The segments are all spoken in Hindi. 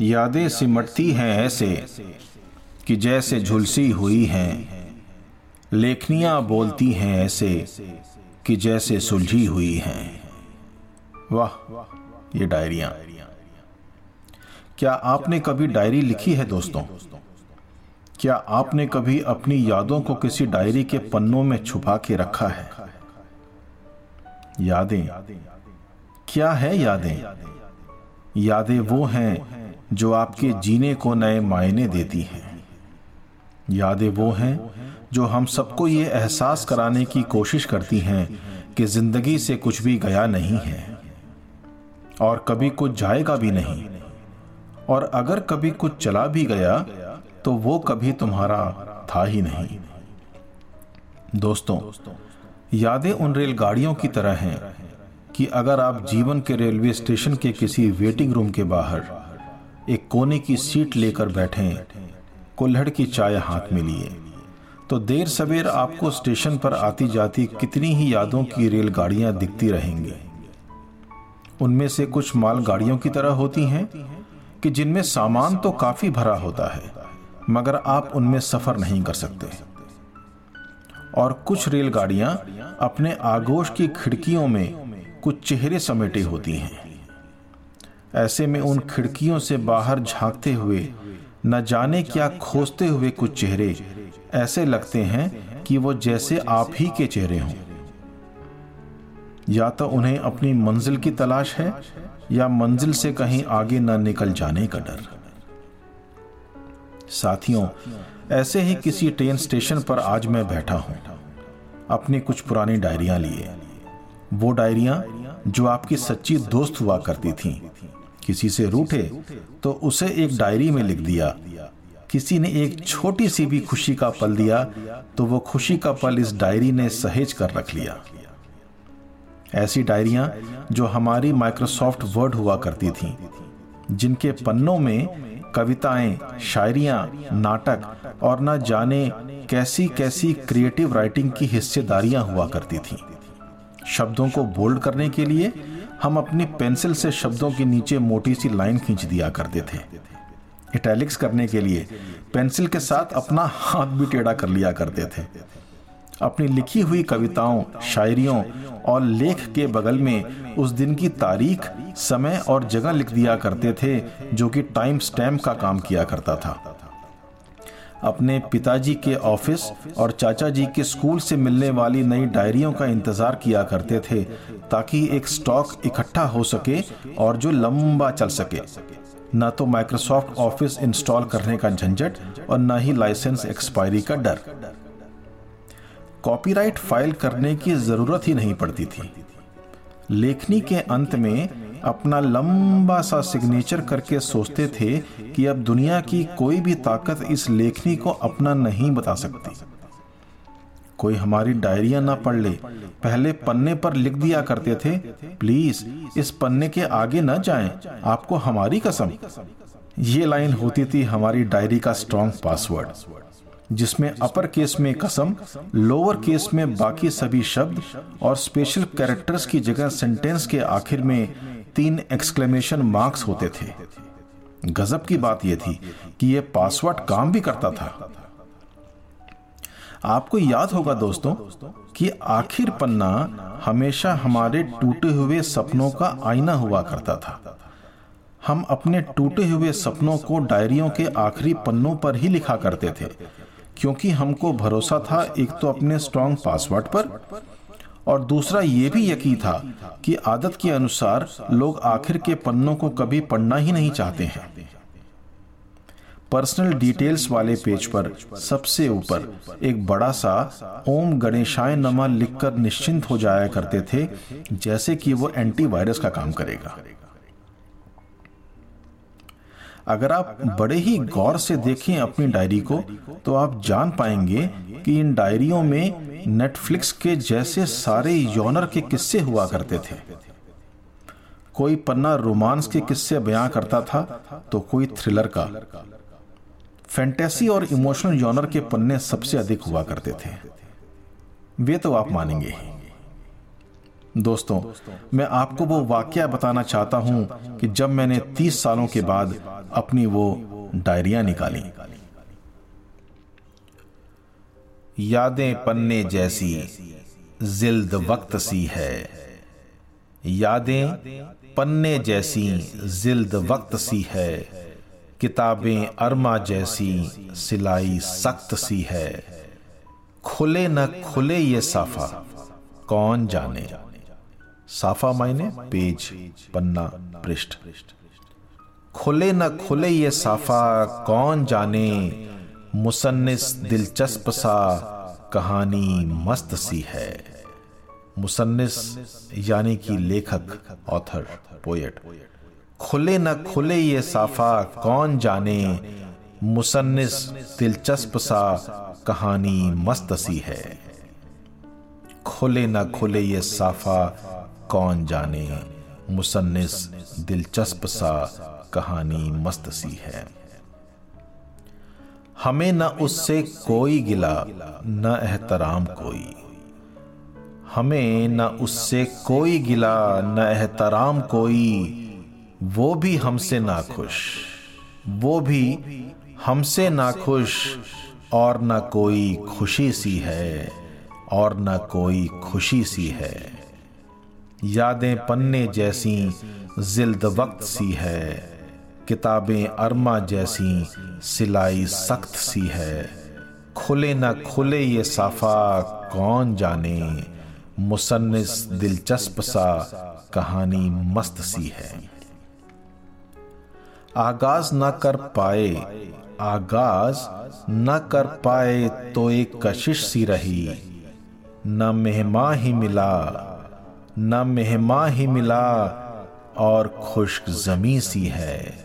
यादें सिमटती हैं ऐसे कि जैसे झुलसी हुई हैं। लेखनियाँ बोलती हैं ऐसे कि जैसे सुलझी हुई हैं। वाह, ये डायरिया। क्या आपने कभी डायरी लिखी है दोस्तों? क्या आपने कभी अपनी यादों को किसी डायरी के पन्नों में छुपा के रखा है? यादें। क्या है यादें? यादें वो हैं जो आपके जीने को नए मायने देती हैं। यादें वो हैं जो हम सबको ये एहसास कराने की कोशिश करती हैं कि ज़िंदगी से कुछ भी गया नहीं है और कभी कुछ जाएगा भी नहीं। और अगर कभी कुछ चला भी गया तो वो कभी तुम्हारा था ही नहीं। दोस्तों, यादें उन रेलगाड़ियों की तरह हैं कि अगर आप जीवन के रेलवे स्टेशन के किसी वेटिंग रूम के बाहर एक कोने की सीट लेकर बैठे, कुल्हड़ की चाय हाथ में लिए। तो देर सवेर आपको स्टेशन पर आती जाती कितनी ही यादों की रेलगाड़ियाँ दिखती रहेंगी। उनमें से कुछ मालगाड़ियों की तरह होती हैं, कि जिनमें सामान तो काफ़ी भरा होता है, मगर आप उनमें सफ़र नहीं कर सकते। और कुछ रेलगाड़ियाँ अपने आगोश की खिड़कियों में कुछ चेहरे समेटे होती हैं। ऐसे में उन खिड़कियों से बाहर झांकते हुए, न जाने क्या खोजते हुए कुछ चेहरे। ऐसे लगते हैं कि वो जैसे आप ही के चेहरे हों। या तो उन्हें अपनी मंजिल की तलाश है, या मंजिल से कहीं आगे न निकल जाने का डर। साथियों, ऐसे ही किसी ट्रेन स्टेशन पर आज मैं बैठा हूँ। अपनी कुछ पुरानी डायरियाँ लिए। वो डायरियाँ जो आपकी सच्ची दोस्त हुआ करती थीं। किसी से रूठे तो उसे एक डायरी में लिख दिया। किसी ने एक छोटी सी भी खुशी का पल दिया तो वो खुशी का पल इस डायरी ने सहेज कर रख लिया। ऐसी डायरियाँ जो हमारी माइक्रोसॉफ्ट वर्ड हुआ करती थीं, जिनके पन्नों में कविताएँ, शायरियाँ, नाटक और न जाने कैसी कैसी क्रिएटिव राइटिंग की हिस्सेदारियाँ हुआ करती थीं। शब्दों को बोल्ड करने के लिए हम अपनी पेंसिल से शब्दों के नीचे मोटी सी लाइन खींच दिया करते थे। इटैलिक्स करने के लिए पेंसिल के साथ अपना हाथ भी टेढ़ा कर लिया करते थे। अपनी लिखी हुई कविताओं, शायरियों और लेख के बगल में उस दिन की तारीख, समय और जगह लिख दिया करते थे, जो कि टाइम स्टैम्प का काम किया करता था। अपने पिताजी के ऑफ़िस और चाचा जी के स्कूल से मिलने वाली नई डायरियों का इंतज़ार किया करते थे, ताकि एक स्टॉक इकट्ठा हो सके और जो लंबा चल सके। न तो माइक्रोसॉफ्ट ऑफ़िस इंस्टॉल करने का झंझट और न ही लाइसेंस एक्सपायरी का डर। कॉपीराइट फ़ाइल करने की ज़रूरत ही नहीं पड़ती थी। लेखनी के अंत में अपना लंबा सा सिग्नेचर करके सोचते थे कि अब दुनिया की कोई भी ताकत इस लेखनी को अपना नहीं बता सकती। कोई हमारी डायरिया ना पढ़ ले। पहले पन्ने पर लिख दिया करते थे, प्लीज़, इस पन्ने के आगे न जाएँ। आपको हमारी कसम। ये लाइन होती थी हमारी डायरी का स्ट्रॉन्ग पासवर्ड जिसमें अपर केस में कसम लोअर केस में बाकी सभी शब्द और स्पेशल कैरेक्टर्स की जगह सेंटेंस के आखिर में तीन एक्सक्लेमेशन मार्क्स होते थे। गजब की बात यह थी कि यह पासवर्ड काम भी करता था। आपको याद होगा दोस्तों कि आखिर पन्ना हमेशा हमारे टूटे हुए सपनों का आईना हुआ करता था। हम अपने टूटे हुए सपनों को डायरियों के आखिरी पन्नों पर ही लिखा करते थे, क्योंकि हमको भरोसा था एक तो अपने स्ट्रॉन्ग पासवर्ड पर और दूसरा ये भी यकीन था कि आदत के अनुसार लोग आखिर के पन्नों को कभी पढ़ना ही नहीं चाहते हैं। पर्सनल डिटेल्स वाले पेज पर सबसे ऊपर एक बड़ा सा ओम गणेशाय नमा लिखकर निश्चिंत हो जाया करते थे, जैसे कि वो एंटीवायरस का काम करेगा। अगर आप बड़े ही गौर से देखें अपनी डायरी को तो आप जान पाएँगे कि इन डायरियों में नेटफ्लिक्स के जैसे सारे योनर के किस्से हुआ करते थे। कोई पन्ना रोमांस के किस्से बयां करता था तो कोई थ्रिलर का। फैंटेसी और इमोशनल योनर के पन्ने सबसे अधिक हुआ करते थे। वे तो आप मानेंगे दोस्तों, मैं आपको वो वाक्य बताना चाहता हूँ कि जब मैंने तीस सालों के बाद अपनी वो डायरिया निकाली। यादें पन्ने जैसी जिल्द वक्त सी है। यादें पन्ने जैसी जिल्द वक्त सी है। किताबें अरमा जैसी सिलाई सख्त सी है। खुले न खुले ये साफा, कौन जाने? साफा मायने पेज पन्ना पृष्ठ। खुले न खुले ये साफा कौन जाने? मुसन्निस दिलचस्प सा कहानी मस्त सी है। मुसन्निस यानी कि लेखक ऑथर पोएट खुले न खुले ये साफा कौन जाने? मुसन्निस दिलचस्प सा कहानी मस्त सी है। खुले न खुले ये साफा कौन जाने? मुसन्निस दिलचस्प सा कहानी मस्त सी है। हमें न उससे कोई गिला, न एहतराम कोई। हमें न उससे कोई गिला, न एहतराम कोई। वो भी हमसे नाखुश, वो भी हमसे नाखुश, और न कोई खुशी सी है, और न कोई खुशी सी है। यादें पन्ने जैसी जिल्द वक्त सी है। किताबें अरमा जैसी सिलाई सख्त सी है। खुले न खुले ये साफा कौन जाने? मुसन्निस दिलचस्प सा कहानी मस्त सी है। आगाज़ ना कर पाए, आगाज़ न कर पाए तो एक कशिश सी रही। न मेहमा ही मिला न मेहमा ही मिला और खुश्क जमी सी है,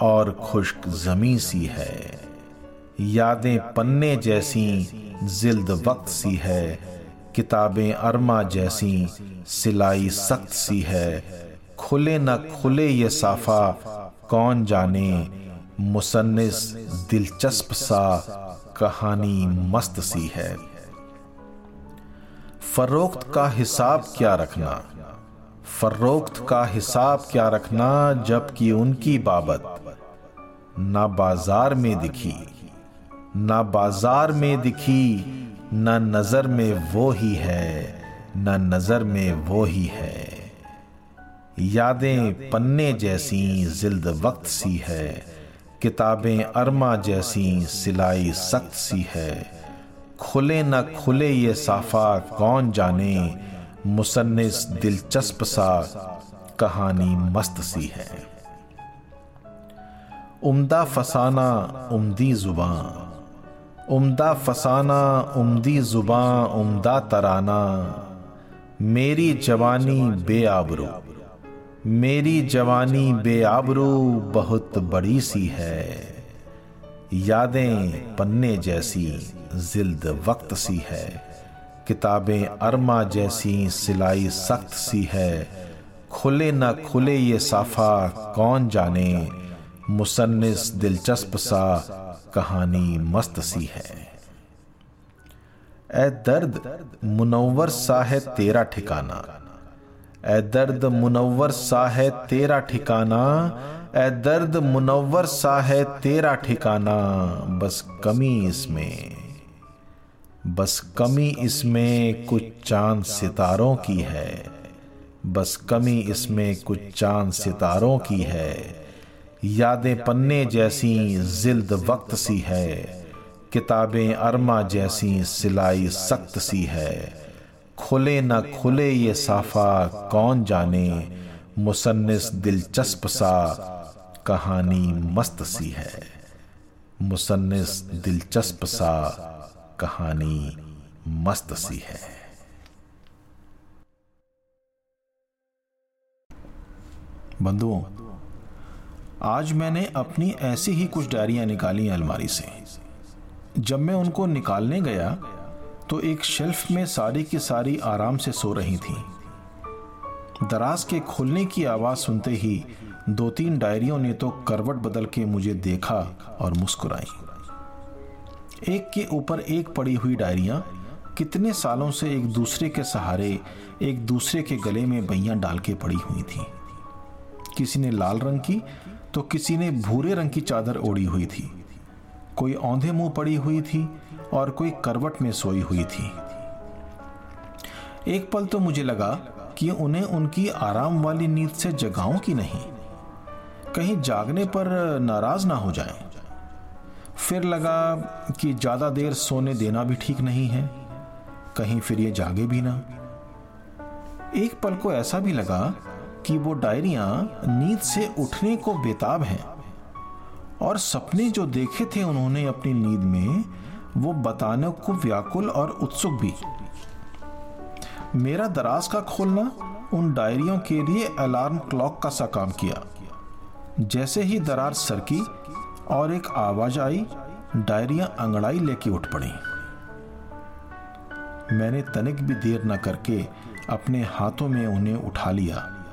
और खुश्क जमी सी है। यादें पन्ने जैसी जिल्द वक्त सी है, किताबें अरमा जैसी सिलाई सख्त सी है। खुले न खुले ये साफा कौन जाने, मुसन्निस दिलचस्प सा कहानी मस्त सी है। फरोख्त का हिसाब क्या रखना? फरोख्त का हिसाब क्या रखना जबकि उनकी बाबत? ना बाज़ार में दिखी, ना बाज़ार में दिखी, न नज़र में वो ही है, न नज़र में वो ही है। यादें पन्ने जैसी जिल्द वक्त सी है, किताबें अरमा जैसी सिलाई सख्त सी है। खुले न खुले ये साफा कौन जाने? मुसन्निस दिलचस्प सा कहानी मस्त सी है। उम्दा फसाना, उम्दी ज़ुबान। उम्दा फसाना, उम्दी ज़ुबान, उम्दा तराना। मेरी जवानी बेआबरू। मेरी जवानी बेआबरू बहुत बड़ी सी है। यादें पन्ने जैसी जिल्द वक्त सी है। किताबें अरमा जैसी सिलाई सख्त सी है। खुले न खुले ये साफा कौन जाने? मुसन्निस दिलचस्प सा कहानी मस्त सी है। ए दर्द मुनवर सा है तेरा ठिकाना। ए दर्द मुनवर सा है तेरा ठिकाना। ए दर्द मुनवर सा है तेरा ठिकाना, बस कमी इसमें। बस कमी इसमें कुछ चाँद सितारों की है। बस कमी इसमें कुछ चाँद सितारों की है। यादें पन्ने जैसी जिल्द वक्त सी है। किताबें अरमा जैसी सिलाई सख्त सी है। खुले न खुले ये साफा कौन जाने? मुसन्निस दिलचस्प सा कहानी मस्त सी है। मुसन्निस दिलचस्प सा कहानी मस्त सी है। बंधुओं, आज मैंने अपनी ऐसी ही कुछ डायरियाँ निकाली अलमारी से। जब मैं उनको निकालने गया तो एक शेल्फ में सारी की सारी आराम से सो रही थी। दराज के खुलने की आवाज़ सुनते ही दो तीन डायरियों ने तो करवट बदल के मुझे देखा और मुस्कुराई। एक के ऊपर एक पड़ी हुई डायरियाँ, कितने सालों से एक दूसरे के सहारे, एक दूसरे के गले में बैयां डाल के पड़ी हुई थी। किसी ने लाल रंग की तो किसी ने भूरे रंग की चादर ओढ़ी हुई थी। कोई औंधे मुँह पड़ी हुई थी और कोई करवट में सोई हुई थी। एक पल तो मुझे लगा कि उन्हें उनकी आराम वाली नींद से जगाऊं कि नहीं। कहीं जागने पर नाराज़ ना हो जाएँ। फिर लगा कि ज़्यादा देर सोने देना भी ठीक नहीं है, कहीं फिर ये जागे भी ना। एक पल को ऐसा भी लगा कि वो डायरियाँ नींद से उठने को बेताब हैं और सपने जो देखे थे उन्होंने अपनी नींद में, वो बताने को व्याकुल और उत्सुक भी। मेरा दराज का खोलना उन डायरियों के लिए अलार्म क्लॉक का सा काम किया। जैसे ही दरार सरकी और एक आवाज़ आई, डायरिया अंगड़ाई लेके उठ पड़ी। मैंने तनिक भी देर न करके अपने हाथों में उन्हें उठा लिया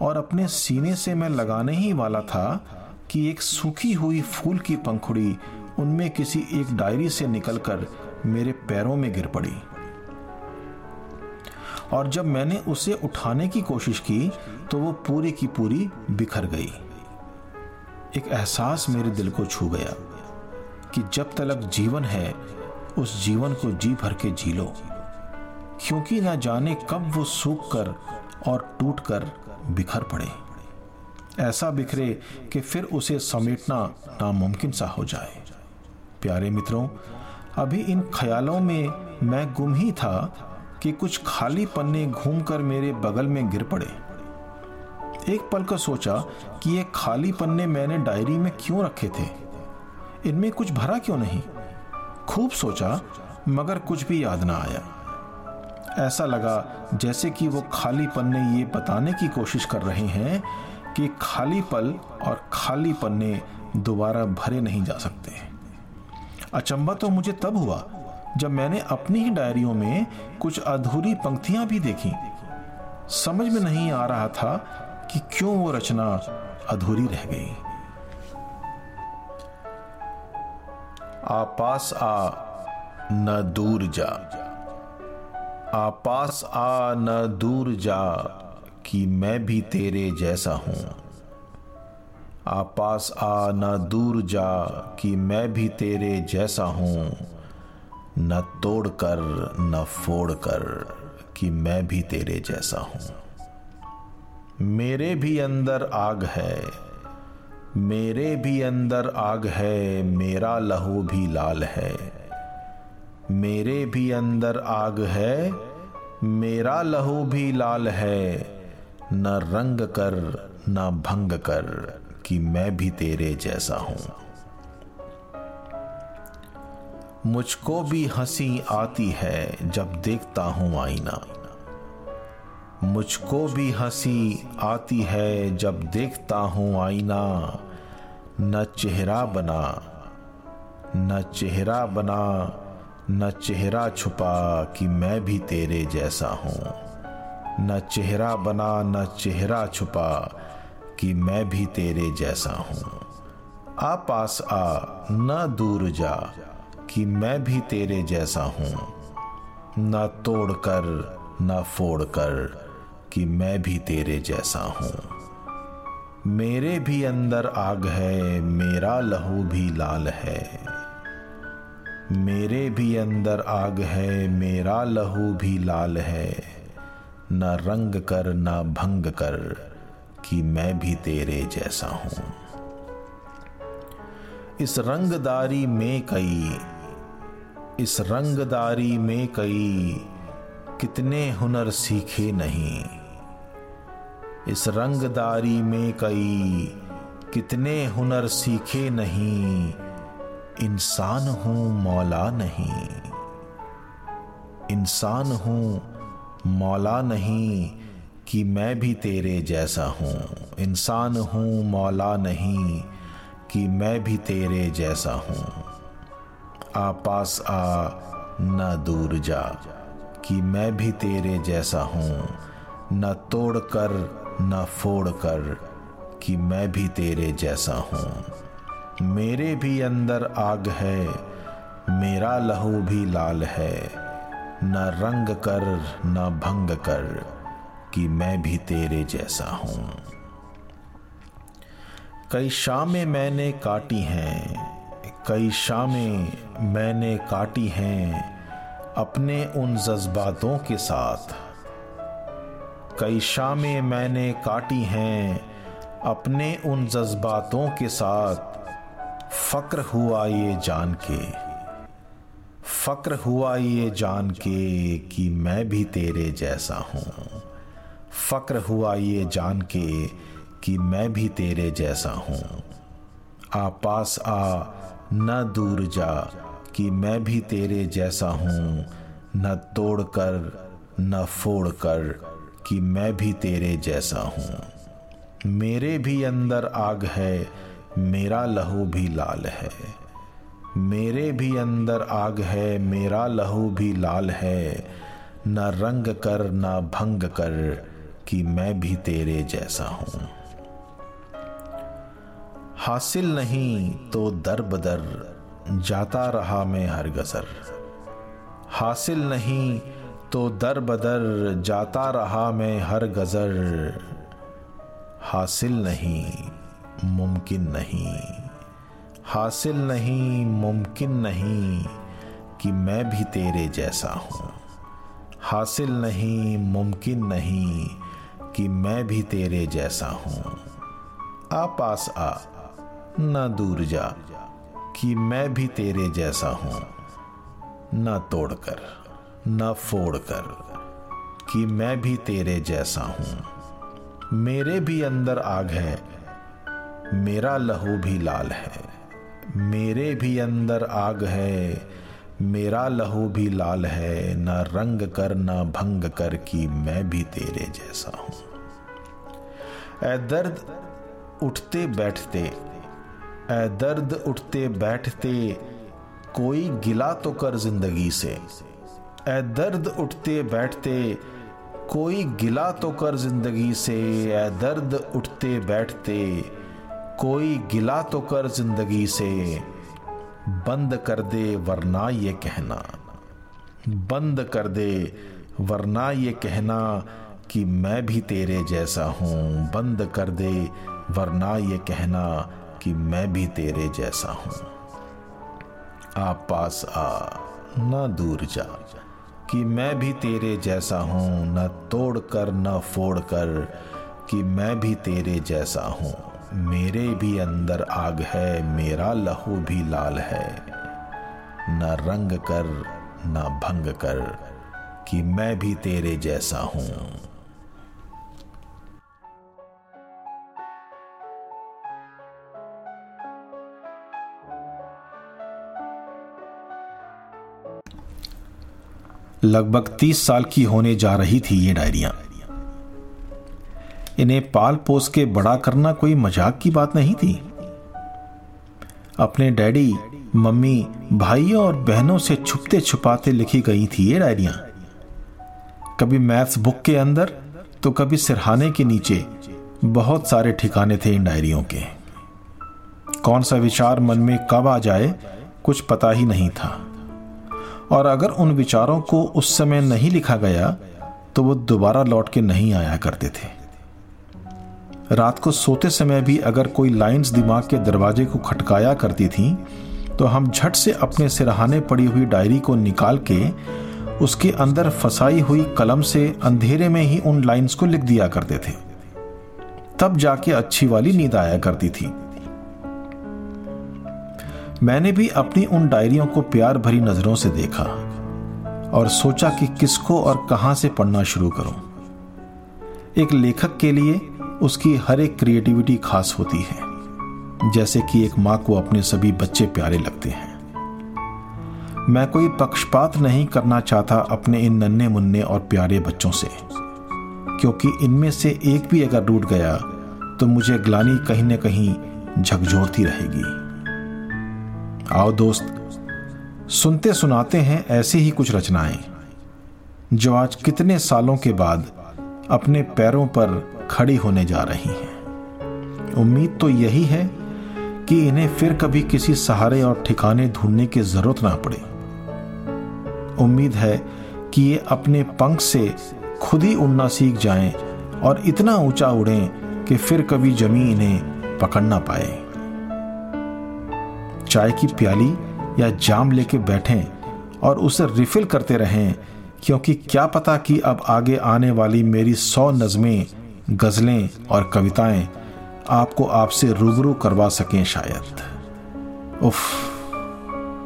और अपने सीने से मैं लगाने ही वाला था कि एक सूखी हुई फूल की पंखुड़ी उनमें किसी एक डायरी से निकलकर मेरे पैरों में गिर पड़ी। और जब मैंने उसे उठाने की कोशिश की तो वो पूरी की पूरी बिखर गई। एक एहसास मेरे दिल को छू गया कि जब तलक जीवन है, उस जीवन को जी भर के जी लो। क्योंकि ना जाने कब वो सूख कर और टूट कर बिखर पड़े। ऐसा बिखरे कि फिर उसे समेटना नामुमकिन सा हो जाए। प्यारे मित्रों, अभी इन ख्यालों में मैं गुम ही था कि कुछ खाली पन्ने घूमकर मेरे बगल में गिर पड़े। एक पल का सोचा कि ये खाली पन्ने मैंने डायरी में क्यों रखे थे? इनमें कुछ भरा क्यों नहीं? खूब सोचा, मगर कुछ भी याद ना आया। ऐसा लगा जैसे कि वो खाली पन्ने ये बताने की कोशिश कर रहे हैं कि खाली पल और खाली पन्ने दोबारा भरे नहीं जा सकते। अचंबा तो मुझे तब हुआ जब मैंने अपनी ही डायरियों में कुछ अधूरी पंक्तियाँ भी देखी। समझ में नहीं आ रहा था कि क्यों वो रचना अधूरी रह गई? आपास आ, न दूर जा। आपास आ, न दूर जा, कि मैं भी तेरे जैसा हूँ। आपास आ, न दूर जा, कि मैं भी तेरे जैसा हूँ। न तोड़ कर न फोड़ कर कि मैं भी तेरे जैसा हूँ। मेरे भी अंदर आग है, मेरे भी अंदर आग है, मेरा लहू भी लाल है। मेरे भी अंदर आग है, मेरा लहू भी लाल है, न रंग कर, न भंग कर, कि मैं भी तेरे जैसा हूँ। मुझको भी हँसी आती है जब देखता हूँ आईना। मुझको भी हँसी आती है जब देखता हूँ आईना। न चेहरा बना, न चेहरा बना, न चेहरा छुपा कि मैं भी तेरे जैसा हूँ। न चेहरा बना, न चेहरा छुपा कि मैं भी तेरे जैसा हूँ। आ पास आ, न दूर जा कि मैं भी तेरे जैसा हूँ। न तोड़ कर न फोड़ कर कि मैं भी तेरे जैसा हूँ। मेरे भी अंदर आग है, मेरा लहू भी लाल है। मेरे भी अंदर आग है, मेरा लहू भी लाल है। न रंग कर, न भंग कर कि मैं भी तेरे जैसा हूँ। इस रंगदारी में कई, इस रंगदारी में कई कितने हुनर सीखे नहीं। इस रंगदारी में कई कितने हुनर सीखे नहीं। इंसान हूँ मौला नहीं। इंसान हूँ मौला नहीं कि मैं भी तेरे जैसा हूँ। इंसान हूँ मौला नहीं कि मैं भी तेरे जैसा हूँ। आ पास आ, न दूर जा कि मैं भी तेरे जैसा हूँ। न तोड़ कर न फोड़ कर कि मैं भी तेरे जैसा हूँ। मेरे भी अंदर आग है, मेरा लहू भी लाल है। न रंग कर, न भंग कर कि मैं भी तेरे जैसा हूँ। कई शामें मैंने काटी हैं, कई शामें मैंने काटी हैं अपने उन जज्बातों के साथ। कई शामें मैंने काटी हैं अपने उन जज्बातों के साथ। फ़क्र हुआ ये जान के, फ़क्र हुआ ये जान के कि मैं भी तेरे जैसा हूँ। फ़क्र हुआ ये जान के कि मैं भी तेरे जैसा हूँ। आ पास आ, न दूर जा कि मैं भी तेरे जैसा हूँ। न तोड़ कर न फोड़ कर कि मैं भी तेरे जैसा हूँ। मेरे भी अंदर आग है, मेरा लहू भी लाल है। मेरे भी अंदर आग है, मेरा लहू भी लाल है। न रंग कर, न भंग कर कि मैं भी तेरे जैसा हूँ। हासिल नहीं तो दर बदर, जाता रहा मैं हर गजर हासिल नहीं तो दर बदर जाता रहा मैं हर गजर। हासिल नहीं, मुमकिन नहीं। हासिल नहीं, मुमकिन नहीं कि मैं भी तेरे जैसा हूँ। हासिल नहीं, मुमकिन नहीं कि मैं भी तेरे जैसा हूँ। आ पास आ, न दूर जा कि मैं भी तेरे जैसा हूँ। न तोड़कर। न फोड़ कर कि मैं भी तेरे जैसा हूँ। मेरे भी अंदर आग है, मेरा लहू भी लाल है। मेरे भी अंदर आग है, मेरा लहू भी लाल है, न रंग कर न भंग कर कि मैं भी तेरे जैसा हूँ। ए दर्द उठते बैठते ए दर्द उठते बैठते कोई गिला तो कर ज़िंदगी से ए दर्द उठते बैठते, कोई गिला तो कर ज़िंदगी से ए दर्द उठते बैठते, कोई गिला तो कर ज़िंदगी से। बंद कर दे वरना ये कहना, बंद कर दे वरना ये कहना कि मैं भी तेरे जैसा हूँ। बंद कर दे वरना ये कहना कि मैं भी तेरे जैसा हूँ। आप पास आ, ना दूर जा। कि मैं भी तेरे जैसा हूँ, न तोड़ कर न फोड़ कर कि मैं भी तेरे जैसा हूँ। मेरे भी अंदर आग है, मेरा लहू भी लाल है। न रंग कर, न भंग कर, कि मैं भी तेरे जैसा हूँ। लगभग तीस साल की होने जा रही थी ये डायरियाँ। इन्हें पाल पोस के बड़ा करना कोई मज़ाक की बात नहीं थी। अपने डैडी, मम्मी, भाइयों और बहनों से छुपते छुपाते लिखी गई थी ये डायरियाँ। कभी मैथ्स बुक के अंदर तो कभी सिरहाने के नीचे। बहुत सारे ठिकाने थे इन डायरियों के। कौन सा विचार मन में कब आ जाए, कुछ पता ही नहीं था। और अगर उन विचारों को उस समय नहीं लिखा गया तो वो दोबारा लौट के नहीं आया करते थे। रात को सोते समय भी अगर कोई लाइंस दिमाग के दरवाजे को खटकाया करती थी तो हम झट से अपने सिरहाने पड़ी हुई डायरी को निकाल के उसके अंदर फंसाई हुई कलम से अंधेरे में ही उन लाइंस को लिख दिया करते थे। तब जाके अच्छी वाली नींद आया करती थी। मैंने भी अपनी उन डायरियों को प्यार भरी नज़रों से देखा और सोचा कि किसको और कहाँ से पढ़ना शुरू करूँ। एक लेखक के लिए उसकी हर एक क्रिएटिविटी खास होती है, जैसे कि एक माँ को अपने सभी बच्चे प्यारे लगते हैं। मैं कोई पक्षपात नहीं करना चाहता अपने इन नन्हे मुन्ने और प्यारे बच्चों से, क्योंकि इनमें से एक भी अगर टूट गया तो मुझे ग्लानी कहीं न कहीं झकझोरती रहेगी। आओ दोस्त, सुनते सुनाते हैं ऐसी ही कुछ रचनाएँ, जो आज कितने सालों के बाद अपने पैरों पर खड़ी होने जा रही हैं। उम्मीद तो यही है कि इन्हें फिर कभी किसी सहारे और ठिकाने ढूँढने की ज़रूरत ना पड़े। उम्मीद है कि ये अपने पंख से खुद ही उड़ना सीख जाएँ और इतना ऊँचा उड़ें कि फिर कभी जमी इन्हें पकड़ ना पाए। चाय की प्याली या जाम लेके बैठें और उसे रिफिल करते रहें, क्योंकि क्या पता कि अब आगे आने वाली मेरी सौ नज़में, गज़लें और कविताएँ आपको आपसे रूबरू करवा सकें शायद। उफ,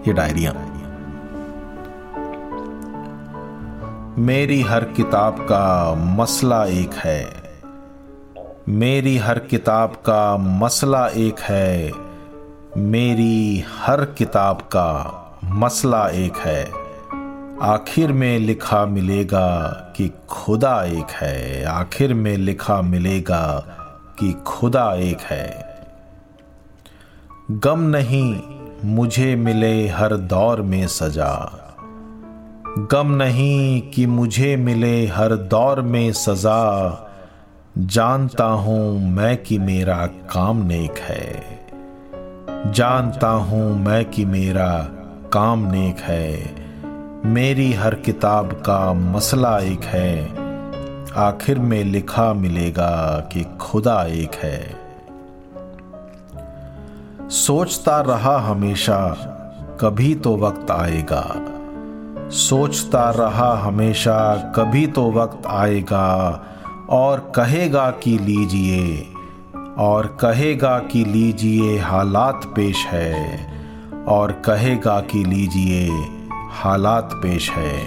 ये डायरिया। मेरी हर किताब का मसला एक है। मेरी हर किताब का मसला एक है। मेरी हर किताब का मसला एक है। आखिर में लिखा मिलेगा कि खुदा एक है। आखिर में लिखा मिलेगा कि खुदा एक है। गम नहीं, मुझे मिले हर दौर में सजा। गम नहीं कि मुझे मिले हर दौर में सजा। जानता हूँ मैं कि मेरा काम नेक है। जानता हूँ मैं कि मेरा काम नेक है। मेरी हर किताब का मसला एक है। आखिर में लिखा मिलेगा कि खुदा एक है। सोचता रहा हमेशा, कभी तो वक्त आएगा। सोचता रहा हमेशा, कभी तो वक्त आएगा। और कहेगा कि लीजिए और कहेगा कि लीजिए हालात पेश है, और कहेगा कि लीजिए हालात पेश है।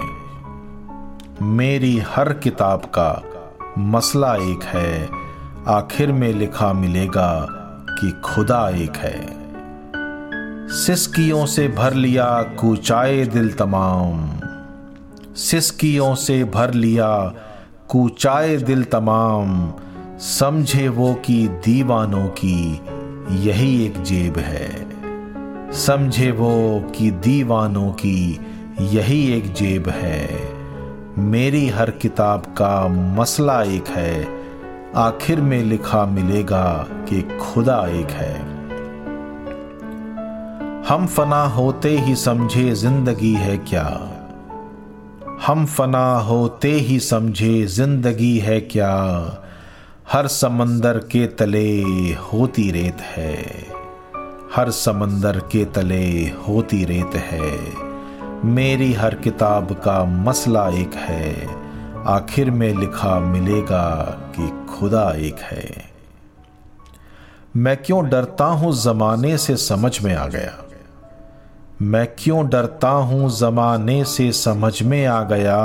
मेरी हर किताब का मसला एक है, आखिर में लिखा मिलेगा कि खुदा एक है। सिस्कियों से भर लिया कूचाए दिल तमाम। सिस्कियों से भर लिया कूचाए दिल तमाम। समझे वो कि दीवानों की यही एक जेब है। समझे वो कि दीवानों की यही एक जेब है। मेरी हर किताब का मसला एक है। आखिर में लिखा मिलेगा कि खुदा एक है। हम फना होते ही समझे ज़िंदगी है क्या। हम फना होते ही समझे ज़िंदगी है क्या। हर समंदर के तले होती रेत है। हर समंदर के तले होती रेत है। मेरी हर किताब का मसला एक है। आखिर में लिखा मिलेगा कि खुदा एक है। मैं क्यों डरता हूँ जमाने से समझ में आ गया? मैं क्यों डरता हूँ जमाने से समझ में आ गया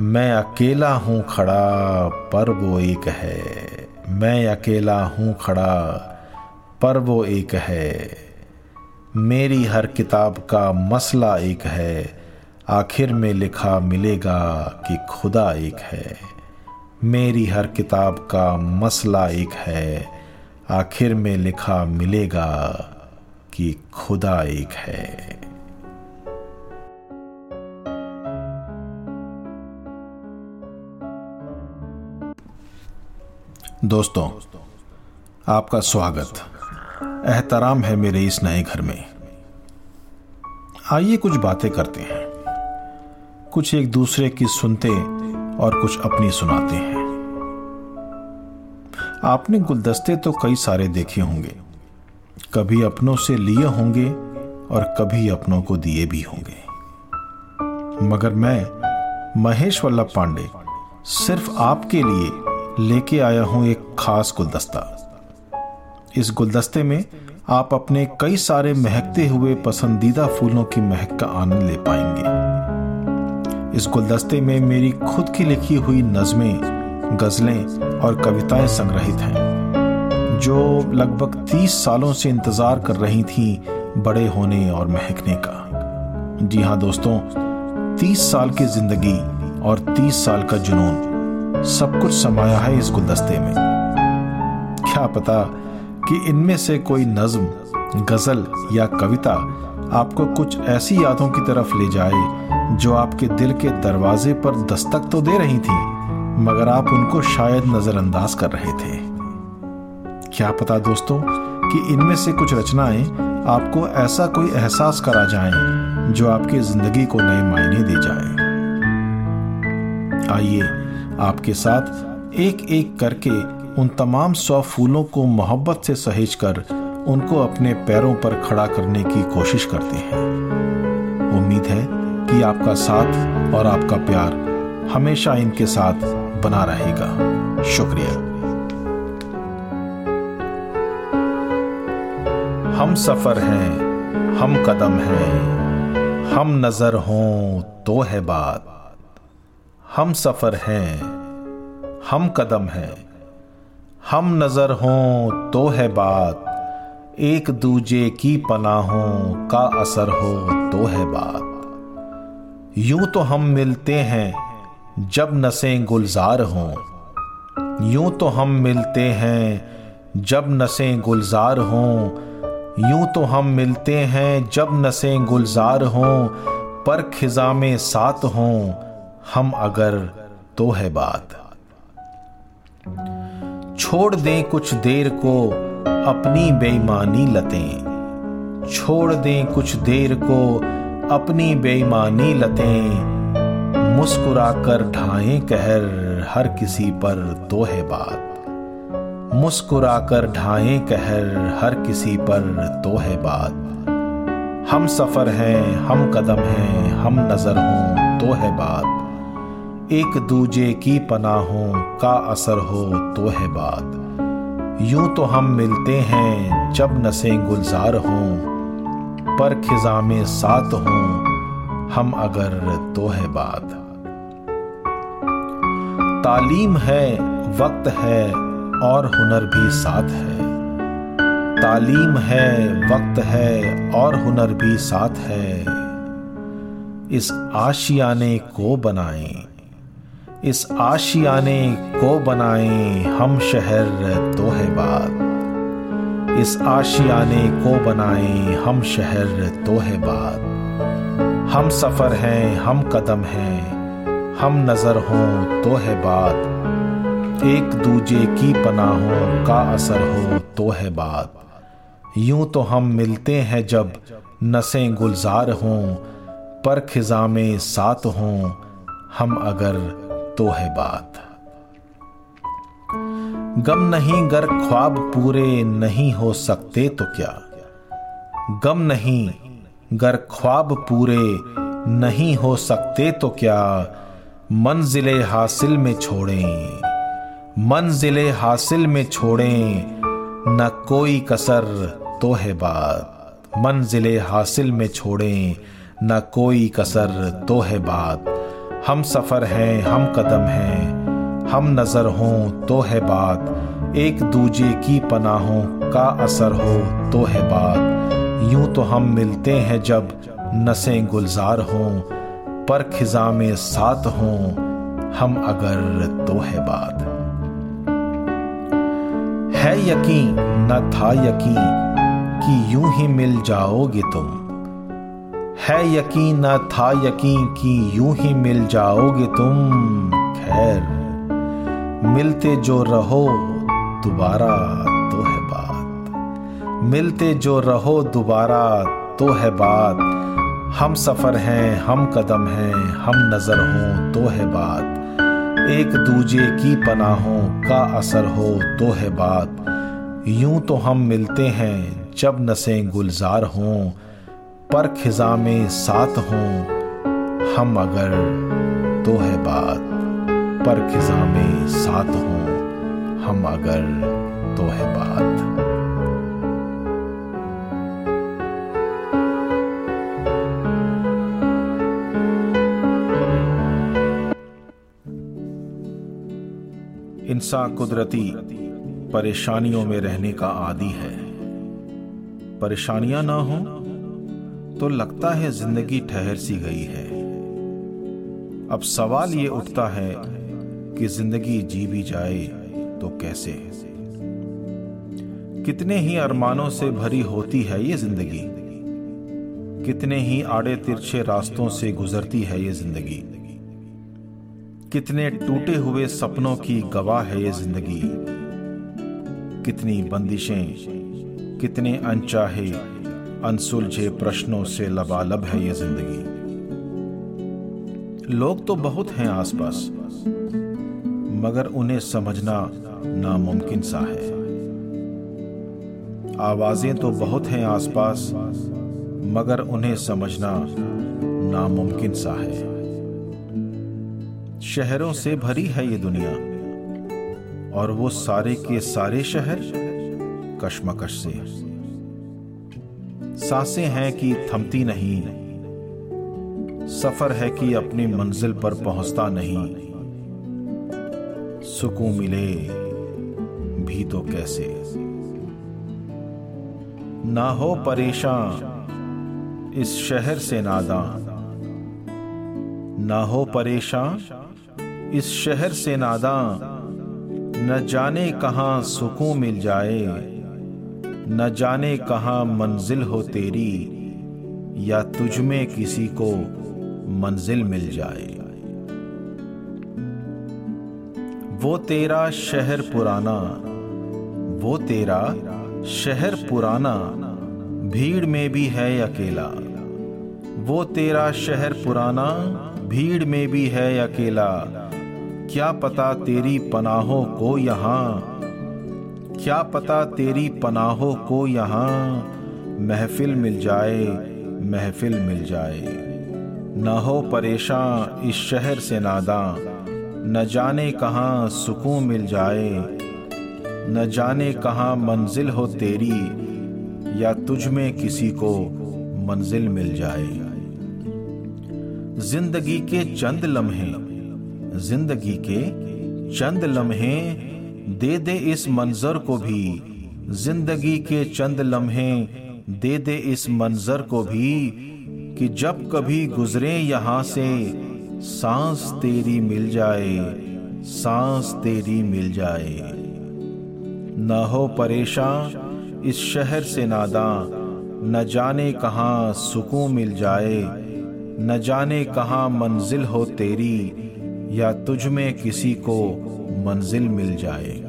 मैं अकेला हूँ खड़ा, पर वो एक है। मैं अकेला हूँ खड़ा, पर वो एक है। मेरी हर किताब का मसला एक है। आखिर में लिखा मिलेगा कि खुदा एक है। मेरी हर किताब का मसला एक है। आखिर में लिखा मिलेगा कि खुदा एक है। दोस्तों, आपका स्वागत। एहतराम है मेरे इस नए घर में। आइए कुछ बातें करते हैं। कुछ एक दूसरे की सुनते और कुछ अपनी सुनाते हैं। आपने गुलदस्ते तो कई सारे देखे होंगे। कभी अपनों से लिए होंगे और कभी अपनों को दिए भी होंगे। मगर मैं महेश वल्लभ पांडे, सिर्फ़ आपके लिए लेके आया हूँ एक खास गुलदस्ता। इस गुलदस्ते में आप अपने कई सारे महकते हुए पसंदीदा फूलों की महक का आनंद ले पाएँगे। इस गुलदस्ते में मेरी खुद की लिखी हुई नज़में, गज़लें और कविताएँ संग्रहित हैं, जो लगभग तीस सालों से इंतज़ार कर रही थी बड़े होने और महकने का। जी हाँ दोस्तों, तीस साल की ज़िंदगी और तीस साल का जुनून सब कुछ समाया है इस गुलदस्ते में। क्या पता कि इनमें से कोई नज्म, गज़ल या कविता आपको कुछ ऐसी यादों की तरफ़ ले जाए जो आपके दिल के दरवाजे पर दस्तक तो दे रही थी, मगर आप उनको शायद नजरअंदाज कर रहे थे। क्या पता दोस्तों कि इनमें से कुछ रचनाएँ आपको ऐसा कोई एहसास करा जाएँ जो आपकी ज़िंदगी को नए मायने दे जाए। आइए आपके साथ एक एक करके उन तमाम सौ फूलों को मोहब्बत से सहेज कर उनको अपने पैरों पर खड़ा करने की कोशिश करते हैं। उम्मीद है कि आपका साथ और आपका प्यार हमेशा इनके साथ बना रहेगा। शुक्रिया। हम सफ़र हैं, हम कदम हैं, हम नज़र हों तो है बात। हम सफ़र हैं, हम कदम हैं। हम नज़र हों तो है बात, एक दूजे की पनाहों का असर हो तो है बात। यूँ तो हम मिलते हैं जब नसें गुलजार हों। यूँ तो हम मिलते हैं जब नसें गुलजार हों। यूँ तो हम मिलते हैं जब नसें गुलजार हों, पर खिजा में साथ हों। हम अगर तो है बात। छोड़ दें कुछ देर को अपनी बेईमानी लतें। छोड़ दें कुछ देर को अपनी बेईमानी लतें। मुस्कुराकर ढाएँ कहर, हर किसी पर तो है बात। मुस्कुराकर ढाएँ कहर, हर किसी पर तो है बात। हम सफ़र हैं, हम कदम हैं, हम नज़र हों तो है बात। एक दूजे की पनाहों का असर हो तो है बात। यूँ तो हम मिलते हैं जब नसें गुलजार हों, पर खिजा में साथ हों हम अगर तो है बात। तालीम है, वक्त है और हुनर भी साथ है। तालीम है, वक्त है और हुनर भी साथ है। इस आशियाने को बनाएँ। इस आशियाने को बनाए हम शहर तो है बात इस आशियाने को बनाए हम शहर तो है बात हम सफ़र हैं, हम कदम हैं, हम नज़र हों तो है बात एक दूजे की पनाहों का असर हो तो है बात यूँ तो हम मिलते हैं जब नसें गुलजार हों, पर खिजा में साथ हों, हम अगर तो है बात। गम नहीं गर ख्वाब पूरे नहीं हो सकते तो क्या? गम नहीं गर ख्वाब पूरे नहीं हो सकते तो क्या? मंजिले हासिल में छोड़ें, मंजिले हासिल में छोड़ें, न कोई कसर तो है बात। मंजिले हासिल में छोड़ें, न कोई कसर तो है बात। हम सफ़र हैं, हम कदम हैं। हम नज़र हों तो है बात। एक दूजे की पनाहों का असर हो तो है बात। यूँ तो हम मिलते हैं जब नसें गुलजार हों, पर खिजा में साथ हों, हम अगर तो है बात। है यकीन, न था यकीन कि यूँ ही मिल जाओगे तुम। है यकीन ना था यकीन कि यूँ ही मिल जाओगे तुम। खैर, मिलते जो रहो, दोबारा तो है बात। मिलते जो रहो, दोबारा तो है बात। हम सफ़र हैं, हम कदम हैं, हम नज़र हों तो है बात। एक दूजे की पनाहों का असर हो तो है बात। यूँ तो हम मिलते हैं, जब नसें गुलजार हों पर खिजा में साथ हों, हम अगर तो है बात। पर खिजा में साथ हों, हम अगर तो है बात। इंसान कुदरती परेशानियों में रहने का आदि है। परेशानियाँ ना हो तो लगता है ज़िंदगी ठहर सी गई है। अब सवाल ये उठता है कि ज़िंदगी जी भी जाए तो कैसे? कितने ही अरमानों से भरी होती है ये ज़िंदगी? कितने ही आड़े तिरछे रास्तों से गुजरती है ये ज़िंदगी? कितने टूटे हुए सपनों की गवाह है ये ज़िंदगी? कितनी बंदिशें, कितने अनचाहे अनसुलझे प्रश्नों से लबालब है ये ज़िंदगी। लोग तो बहुत हैं आसपास, मगर उन्हें समझना नामुमकिन सा है। आवाज़ें तो बहुत हैं आसपास, मगर उन्हें समझना नामुमकिन सा है। शहरों से भरी है ये दुनिया, और वो सारे के सारे शहर कशमकश से। साँसें हैं कि थमती नहीं। सफ़र है कि अपनी मंजिल पर पहुँचता नहीं। सुकून मिले भी तो कैसे। ना हो परेशान इस शहर से नादा। ना हो परेशान इस शहर से नादा। न जाने कहाँ सुकून मिल जाए। न जाने कहाँ मंजिल हो तेरी, या तुझ में किसी को मंजिल मिल जाए। वो तेरा शहर पुराना, वो तेरा शहर पुराना, भीड़ में भी है अकेला। वो तेरा शहर पुराना, भीड़ में भी है अकेला। क्या पता तेरी पनाहों को यहाँ क्या पता तेरी पनाहों को यहाँ महफिल मिल जाए, महफिल मिल जाए। न हो परेशान इस शहर से नादा, न जाने कहाँ सुकून मिल जाए। न जाने कहाँ मंजिल हो तेरी, या तुझ में किसी को मंजिल मिल जाए। ज़िंदगी के चंद लम्हे, ज़िंदगी के चंद लम्हे दे दे इस मंजर को भी। ज़िंदगी के चंद लम्हे दे दे इस मंजर को भी, कि जब कभी गुजरे यहाँ से, सांस तेरी मिल जाए, सांस तेरी मिल जाए। न हो परेशान इस शहर से नादा, न जाने कहाँ सुकून मिल जाए, न जाने कहाँ मंजिल हो तेरी। या तुझ में किसी को मंजिल मिल जाए।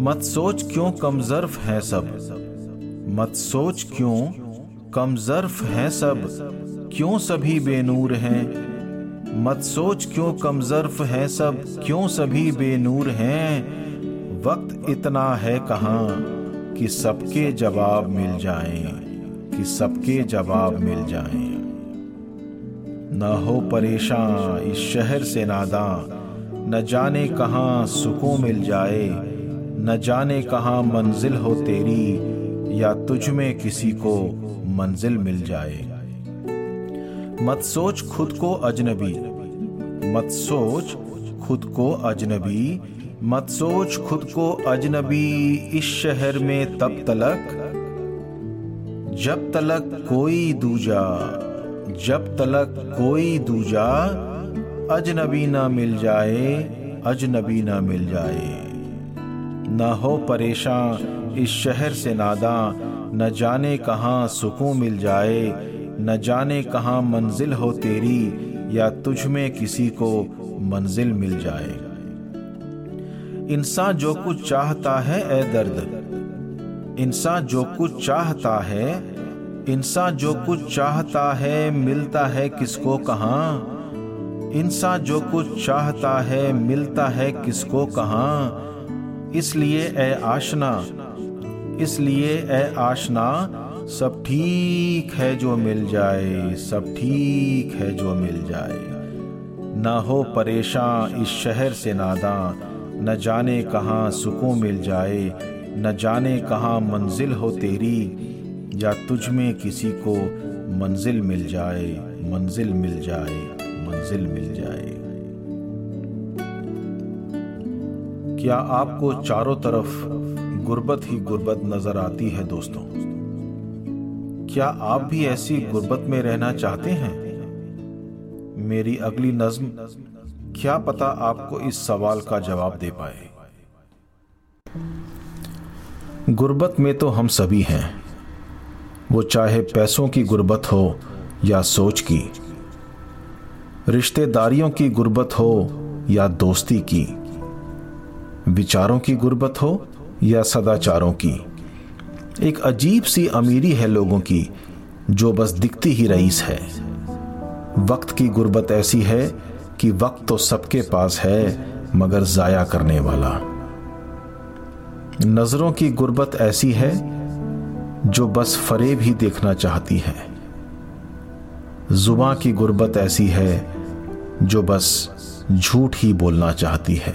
मत सोच क्यों कमजर्फ है सब। मत सोच क्यों कमजर्फ है सब। क्यों सभी बेनूर हैं? मत सोच क्यों कमजर्फ है सब। क्यों सभी बेनूर हैं? वक्त इतना है कहाँ कि सबके जवाब मिल जाएँ, कि सबके जवाब मिल जाएँ। न हो परेशान इस शहर से नादा न जाने कहाँ सुकून मिल जाए, न जाने कहाँ मंजिल हो तेरी, या तुझ में किसी को मंजिल मिल जाए। मत सोच खुद को अजनबी, मत सोच खुद को अजनबी, मत सोच खुद को अजनबी इस शहर में तब तलक, जब तलक कोई दूजा जब तलक कोई दूजा अजनबी ना मिल जाए, अजनबी ना मिल जाए। न हो परेशान इस शहर से नादा, न जाने कहाँ सुकून मिल जाए, न जाने कहाँ मंजिल हो तेरी, या तुझ में किसी को मंजिल मिल जाए। इंसान जो कुछ चाहता है ए दर्द। इंसान जो कुछ चाहता है इंसान जो कुछ चाहता है, मिलता है किसको कहाँ? इंसान जो कुछ चाहता है, मिलता है किसको कहाँ? इसलिए ए आशना, इसलिए ए आशना, सब ठीक है जो मिल जाए, सब ठीक है जो मिल जाए। ना हो परेशान इस शहर से नादा, न जाने कहाँ सुकून मिल जाए, न जाने कहाँ मंजिल हो तेरी। या तुझ में किसी को मंजिल मिल जाए, मंजिल मिल जाए, मंजिल मिल जाए। क्या आपको चारों तरफ़ गुर्बत ही गुर्बत नज़र आती है दोस्तों? क्या आप भी ऐसी गुर्बत में रहना चाहते हैं? मेरी अगली नज्म, क्या पता आपको इस सवाल का जवाब दे पाए। गुर्बत में तो हम सभी हैं। वो चाहे पैसों की गुर्बत हो या सोच की, रिश्तेदारियों की गुर्बत हो या दोस्ती की, विचारों की गुर्बत हो या सदाचारों की। एक अजीब सी अमीरी है लोगों की, जो बस दिखती ही रईस है। वक्त की गुर्बत ऐसी है कि वक्त तो सबके पास है, मगर जाया करने वाला। नज़रों की गुर्बत ऐसी है जो बस फरेब ही देखना चाहती है। जुबा की गुर्बत ऐसी है जो बस झूठ ही बोलना चाहती है।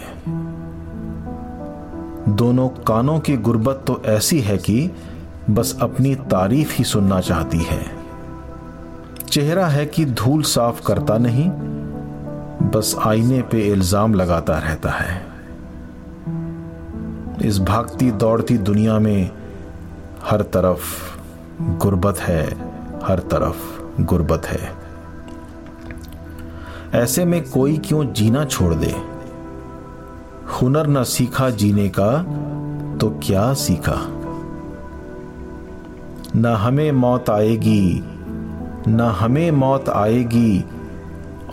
दोनों कानों की गुर्बत तो ऐसी है कि बस अपनी तारीफ़ ही सुनना चाहती है। चेहरा है कि धूल साफ़ करता नहीं, बस आईने पे इल्ज़ाम लगाता रहता है। इस भागती दौड़ती दुनिया में हर तरफ़ गुर्बत है, हर तरफ़ गुर्बत है। ऐसे में कोई क्यों जीना छोड़ दे? हुनर न सीखा जीने का तो क्या सीखा? न हमें मौत आएगी, न हमें मौत आएगी,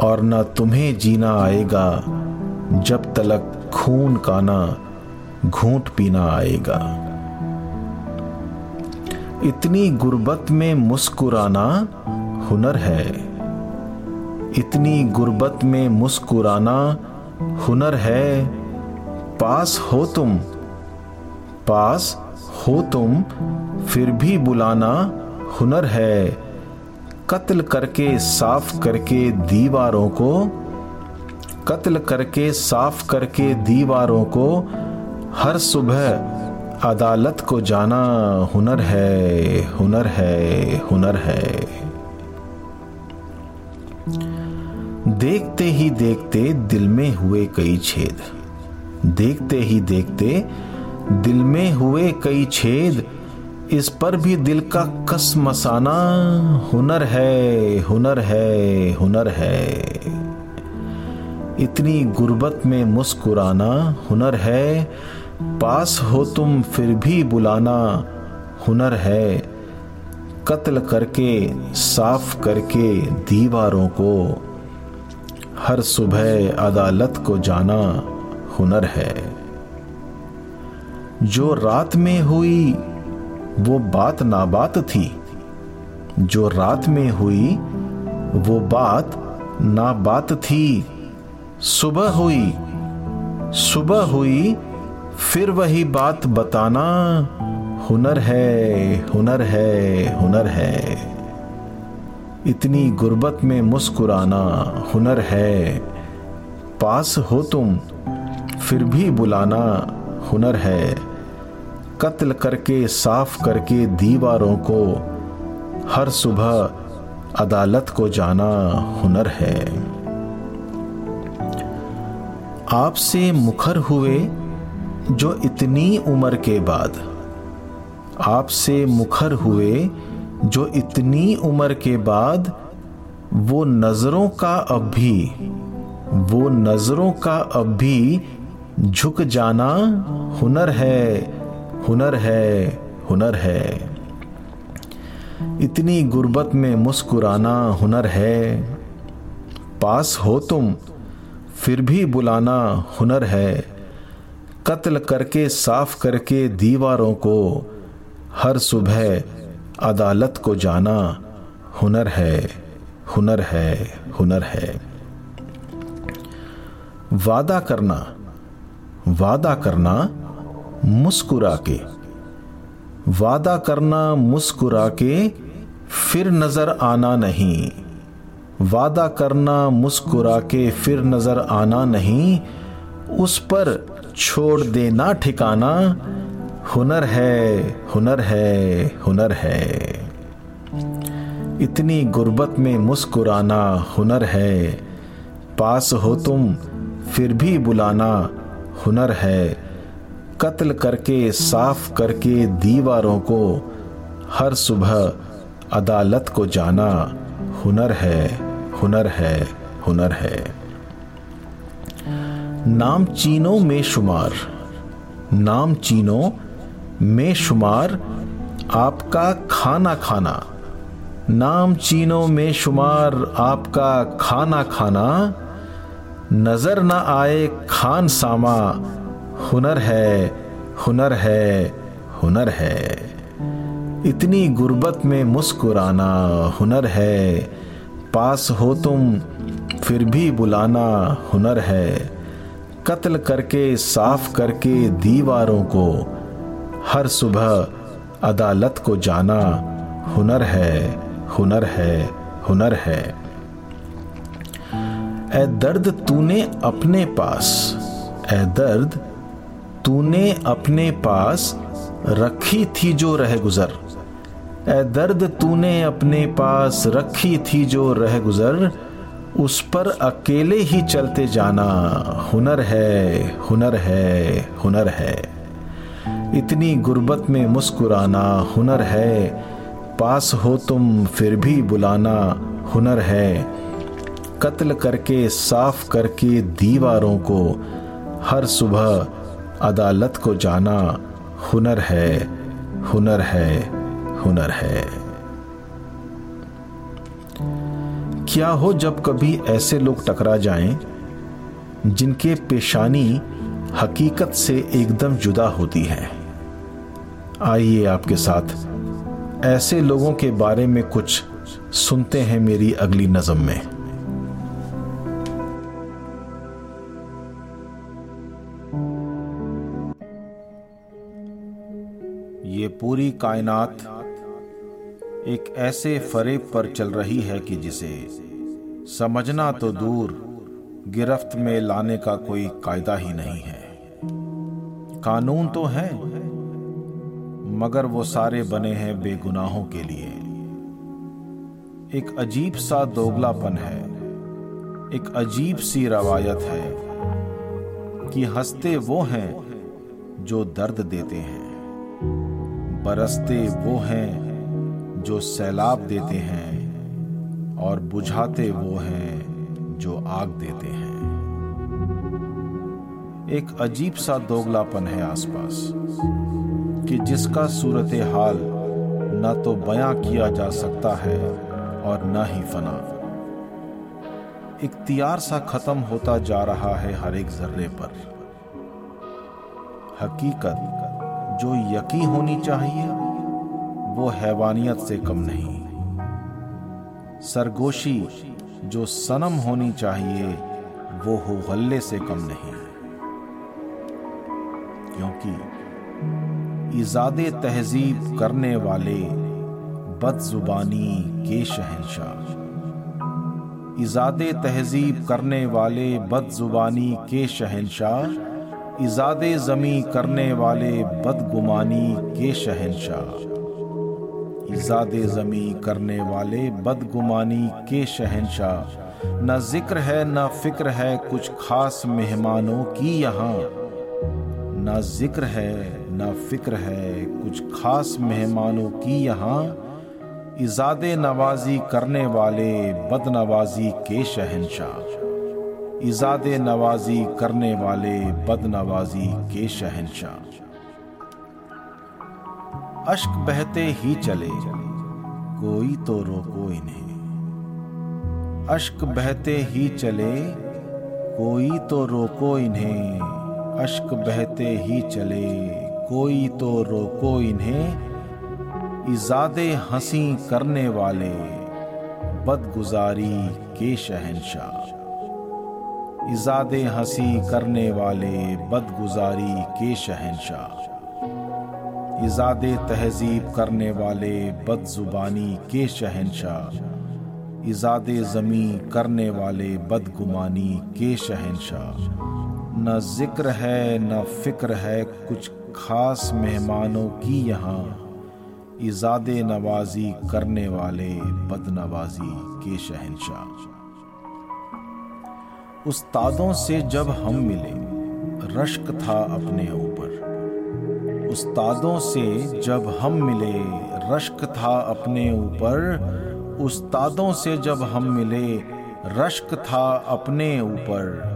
और न तुम्हें जीना आएगा, जब तलक खून काना, घूंट पीना आएगा। इतनी गुर्बत में मुस्कुराना हुनर है। इतनी गुर्बत में मुस्कुराना हुनर है। पास हो तुम, पास हो तुम, फिर भी बुलाना हुनर है। कत्ल करके साफ़ करके दीवारों को, कत्ल करके साफ़ करके दीवारों को हर सुबह अदालत को जाना हुनर है हुनर है हुनर है। देखते ही देखते दिल में हुए कई छेद। देखते ही देखते दिल में हुए कई छेद, इस पर भी दिल का कस मसाना, हुनर है हुनर है हुनर है। इतनी गुर्बत में मुस्कुराना हुनर है पास हो तुम फिर भी बुलाना, हुनर है। कत्ल करके, साफ़ करके दीवारों को। हर सुबह अदालत को जाना, हुनर है। जो रात में हुई, वो बात ना बात थी। जो रात में हुई, वो बात ना बात थी। सुबह हुई सुबह हुई फिर वही बात बताना, हुनर है हुनर है हुनर है। इतनी गुर्बत में मुस्कुराना, हुनर है। पास हो तुम, फिर भी बुलाना, हुनर है। कत्ल करके, साफ़ करके दीवारों को, हर सुबह अदालत को जाना, हुनर है। आपसे मुखर हुए जो इतनी उम्र के बाद आपसे मुखर हुए, जो इतनी उम्र के बाद वो नज़रों का अब भी, वो नज़रों का अब भी झुक जाना हुनर है हुनर है हुनर है। इतनी गुर्बत में मुस्कुराना हुनर है। पास हो तुम, फिर भी बुलाना हुनर है। कत्ल करके, साफ़ करके दीवारों को हर सुबह अदालत को जाना हुनर है हुनर है हुनर है। वादा करना वादा करना मुस्कुरा के वादा करना मुस्कुरा के फिर नज़र आना नहीं। वादा करना मुस्कुरा के फिर नज़र आना नहीं। उस पर छोड़ देना ठिकाना। हुनर है हुनर है हुनर है। इतनी गुर्बत में मुस्कुराना हुनर है। पास हो तुम, फिर भी बुलाना हुनर है। कत्ल करके, साफ़ करके दीवारों को, हर सुबह अदालत को जाना हुनर है हुनर है हुनर है। नाम चीनों में शुमार। नाम चीनों में शुमार, आपका खाना खाना। नाम चीनों में शुमार, आपका खाना खाना। नज़र ना आए खान सामा, हुनर है हुनर है हुनर है। इतनी गुर्बत में मुस्कुराना, हुनर है। पास हो तुम, फिर भी बुलाना, हुनर है। कत्ल करके, साफ़ करके दीवारों को हर सुबह अदालत को जाना हुनर है हुनर है हुनर है। ए दर्द तूने अपने पास ए दर्द तूने अपने पास रखी थी जो रह गुजर। ए दर्द तूने अपने पास रखी थी जो रह गुजर उस पर अकेले ही चलते जाना। हुनर है हुनर है हुनर है। इतनी गुर्बत में मुस्कुराना, हुनर है। पास हो तुम, फिर भी बुलाना, हुनर है। कत्ल करके, साफ़ करके दीवारों को, हर सुबह अदालत को जाना। हुनर है हुनर है हुनर है। क्या हो जब कभी ऐसे लोग टकरा जाएँ, जिनके पेशानी हकीकत से एकदम जुदा होती है? आइए आपके साथ ऐसे लोगों के बारे में कुछ सुनते हैं मेरी अगली नज़म में। ये पूरी कायनात एक ऐसे फरेब पर चल रही है कि जिसे समझना तो दूर, गिरफ्त में लाने का कोई कायदा ही नहीं है। कानून तो है, मगर वो सारे बने हैं बेगुनाहों के लिए। एक अजीब सा दोगलापन है, एक अजीब सी रवायत है कि हँसते वो हैं जो दर्द देते हैं, बरसते वो हैं जो सैलाब देते हैं। और बुझाते वो हैं जो आग देते हैं। एक अजीब सा दोगलापन है आसपास कि जिसका सूरत हाल न तो बयां किया जा सकता है और न ही फना। इख्तियार सा खत्म होता जा रहा है हर एक जर्रे पर। हकीकत, जो यकी होनी चाहिए, वो हैवानियत से कम नहीं। सरगोशी, जो सनम होनी चाहिए, वो हो गल्ले से कम नहीं। क्योंकि इजादे तहजीब करने वाले बदजुबानी के शहनशाह इजादे तहजीब करने वाले बदजुबानी के शहनशाह इजादे जमी करने वाले बदगुमानी के शहनशाह इजादे जमी करने वाले बदगुमानी के शहनशाह। न ज़िक्र है, न फ़िक्र है कुछ खास मेहमानों की यहाँ। न ज़िक्र है, न फ़िक्र है कुछ खास मेहमानों की यहाँ। इजादे नवाजी करने वाले बदनवाजी के शहनशाह। इजाद नवाजी करने वाले बदनवाजी के शहनशाह। अश्क बहते ही चले, कोई तो रोको इन्हें। अश्क बहते ही चले, कोई तो रोको इन्हें। अश्क बहते ही चले, कोई तो रोको इन्हें। इजादे हँसी करने वाले, बदगुजारी के शहनशाह। इजादे हँसी करने वाले, बदगुजारी के शहनशाह। इजादे तहजीब करने वाले बदजुबानी के शहनशाह, इजादे ज़मी करने वाले बदगुमानी के शहनशाह। न ज़िक्र है, न फ़िक्र है कुछ खास मेहमानों की यहाँ, इजादे नवाजी करने वाले बदनवाजी के शहनशाह। उस्तादों से जब हम मिले, रश्क था अपने उस्तादों से जब हम मिले, रश्क था अपने ऊपर। उस्तादों से जब हम मिले, रश्क था अपने ऊपर।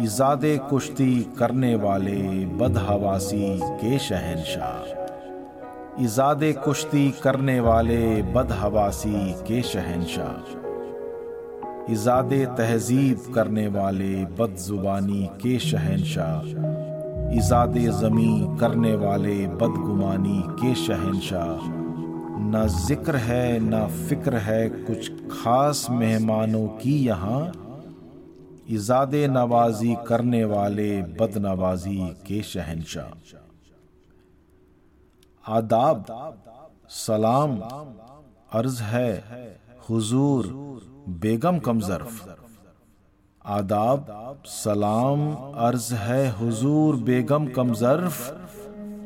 इजादे कुश्ती करने वाले बदहवासी के शहनशाह। इजादे कुश्ती करने वाले बदहवासी के शहनशाह। इजाद तहजीब करने वाले बदजुबानी के शहनशाह। इजाद ज़मी करने वाले बदगुमानी के शहनशाह। न ज़िक्र है, न फ़िक्र है कुछ खास मेहमानों की यहाँ। इजाद नवाजी करने वाले बदनवाजी के शहनशाह। आदाब, सलाम, अर्ज़ है, हुजूर, बेगम कमजरफ आदाब, सलाम, अर्ज़ है हुजूर बेगम कमजरफ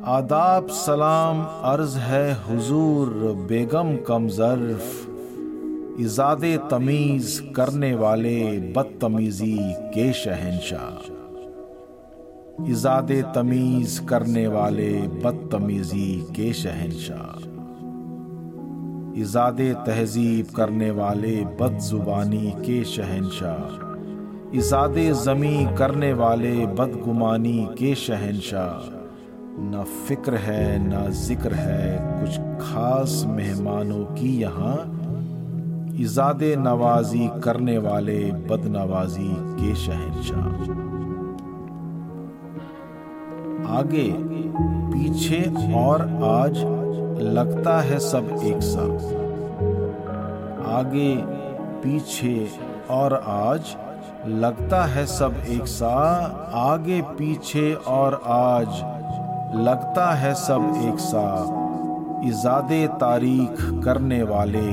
आदाब, सलाम, अर्ज़ है हुजूर बेगम कमजरफ इजाद तमीज करने वाले बदतमीजी के शहनशाह। इजाद तमीज करने वाले बदतमीजी के शहनशाह। इजाद तहजीब करने वाले बदजुबानी के शहनशाह। इजाद जमी करने वाले बदगुमानी के शहनशाह। न फ़िक्र है, न ज़िक्र है कुछ खास मेहमानों की यहाँ। इजाद नवाजी करने वाले बदनवाजी के शहनशाह। आगे, पीछे और आज लगता है सब एक साथ। आगे, पीछे और आज लगता है सब एक सा, आगे पीछे और आज। लगता है सब एक सा, इजादे तारीख करने वाले,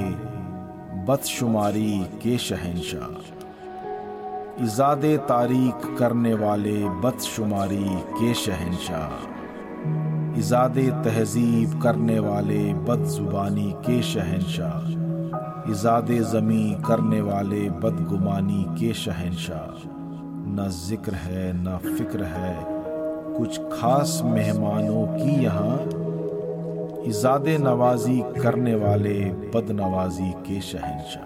बदशुमारी के शहनशाह इजादे तारीख करने वाले, बदशुमारी के शहनशाह इजादे तहजीब करने वाले, बदजुबानी के शहनशाह इजाद ज़मी करने वाले बदगुमानी के शहनशाह। न ज़िक्र है, न फ़िक्र है। कुछ खास मेहमानों की यहाँ इजाद नवाजी करने वाले बदनवाजी के शहनशाह।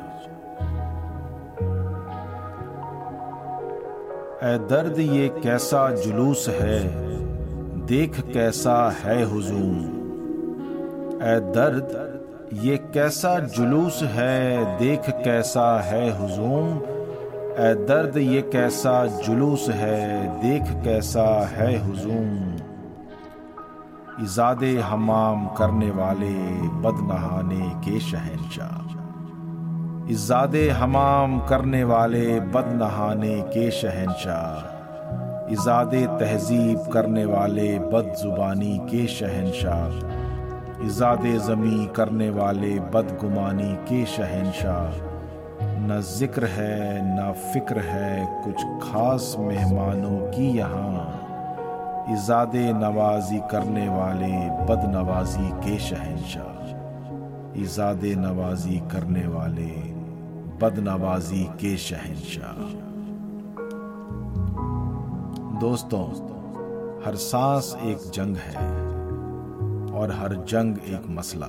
ए दर्द ये कैसा जुलूस है? देख कैसा है हुजूम। ए दर्द ये कैसा जुलूस है? देख कैसा है हुजूम। ए दर्द ये कैसा जुलूस है? देख कैसा है हुजूम। इजाद हमाम करने वाले बद नहाने के शहनशाह। इजाद हमाम करने वाले बद नहाने के शहनशाह। इजाद तहजीब करने वाले बद जुबानी के शहनशाह। इजाद ज़मी करने वाले बदगुमानी के शहनशाह। न ज़िक्र है, न फ़िक्र है कुछ खास मेहमानों की यहाँ। इजाद नवाजी करने वाले बद नवाजी के शहनशाह। इजाद नवाजी करने वाले बद नवाजी के शहनशाह। दोस्तों, हर सांस एक जंग है। और हर जंग एक मसला।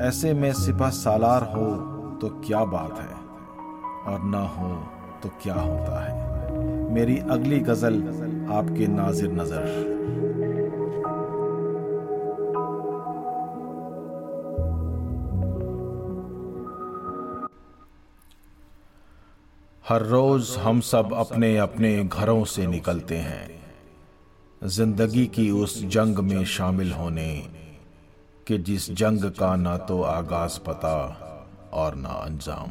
ऐसे में सिपह सालार हो तो क्या बात है, और ना हो तो क्या होता है। मेरी अगली गज़ल आपके नाजिर नज़र। हर रोज हम सब अपने अपने घरों से निकलते हैं। ज़िंदगी की उस जंग में शामिल होने कि जिस जंग का ना तो आगाज़ पता और ना अंजाम।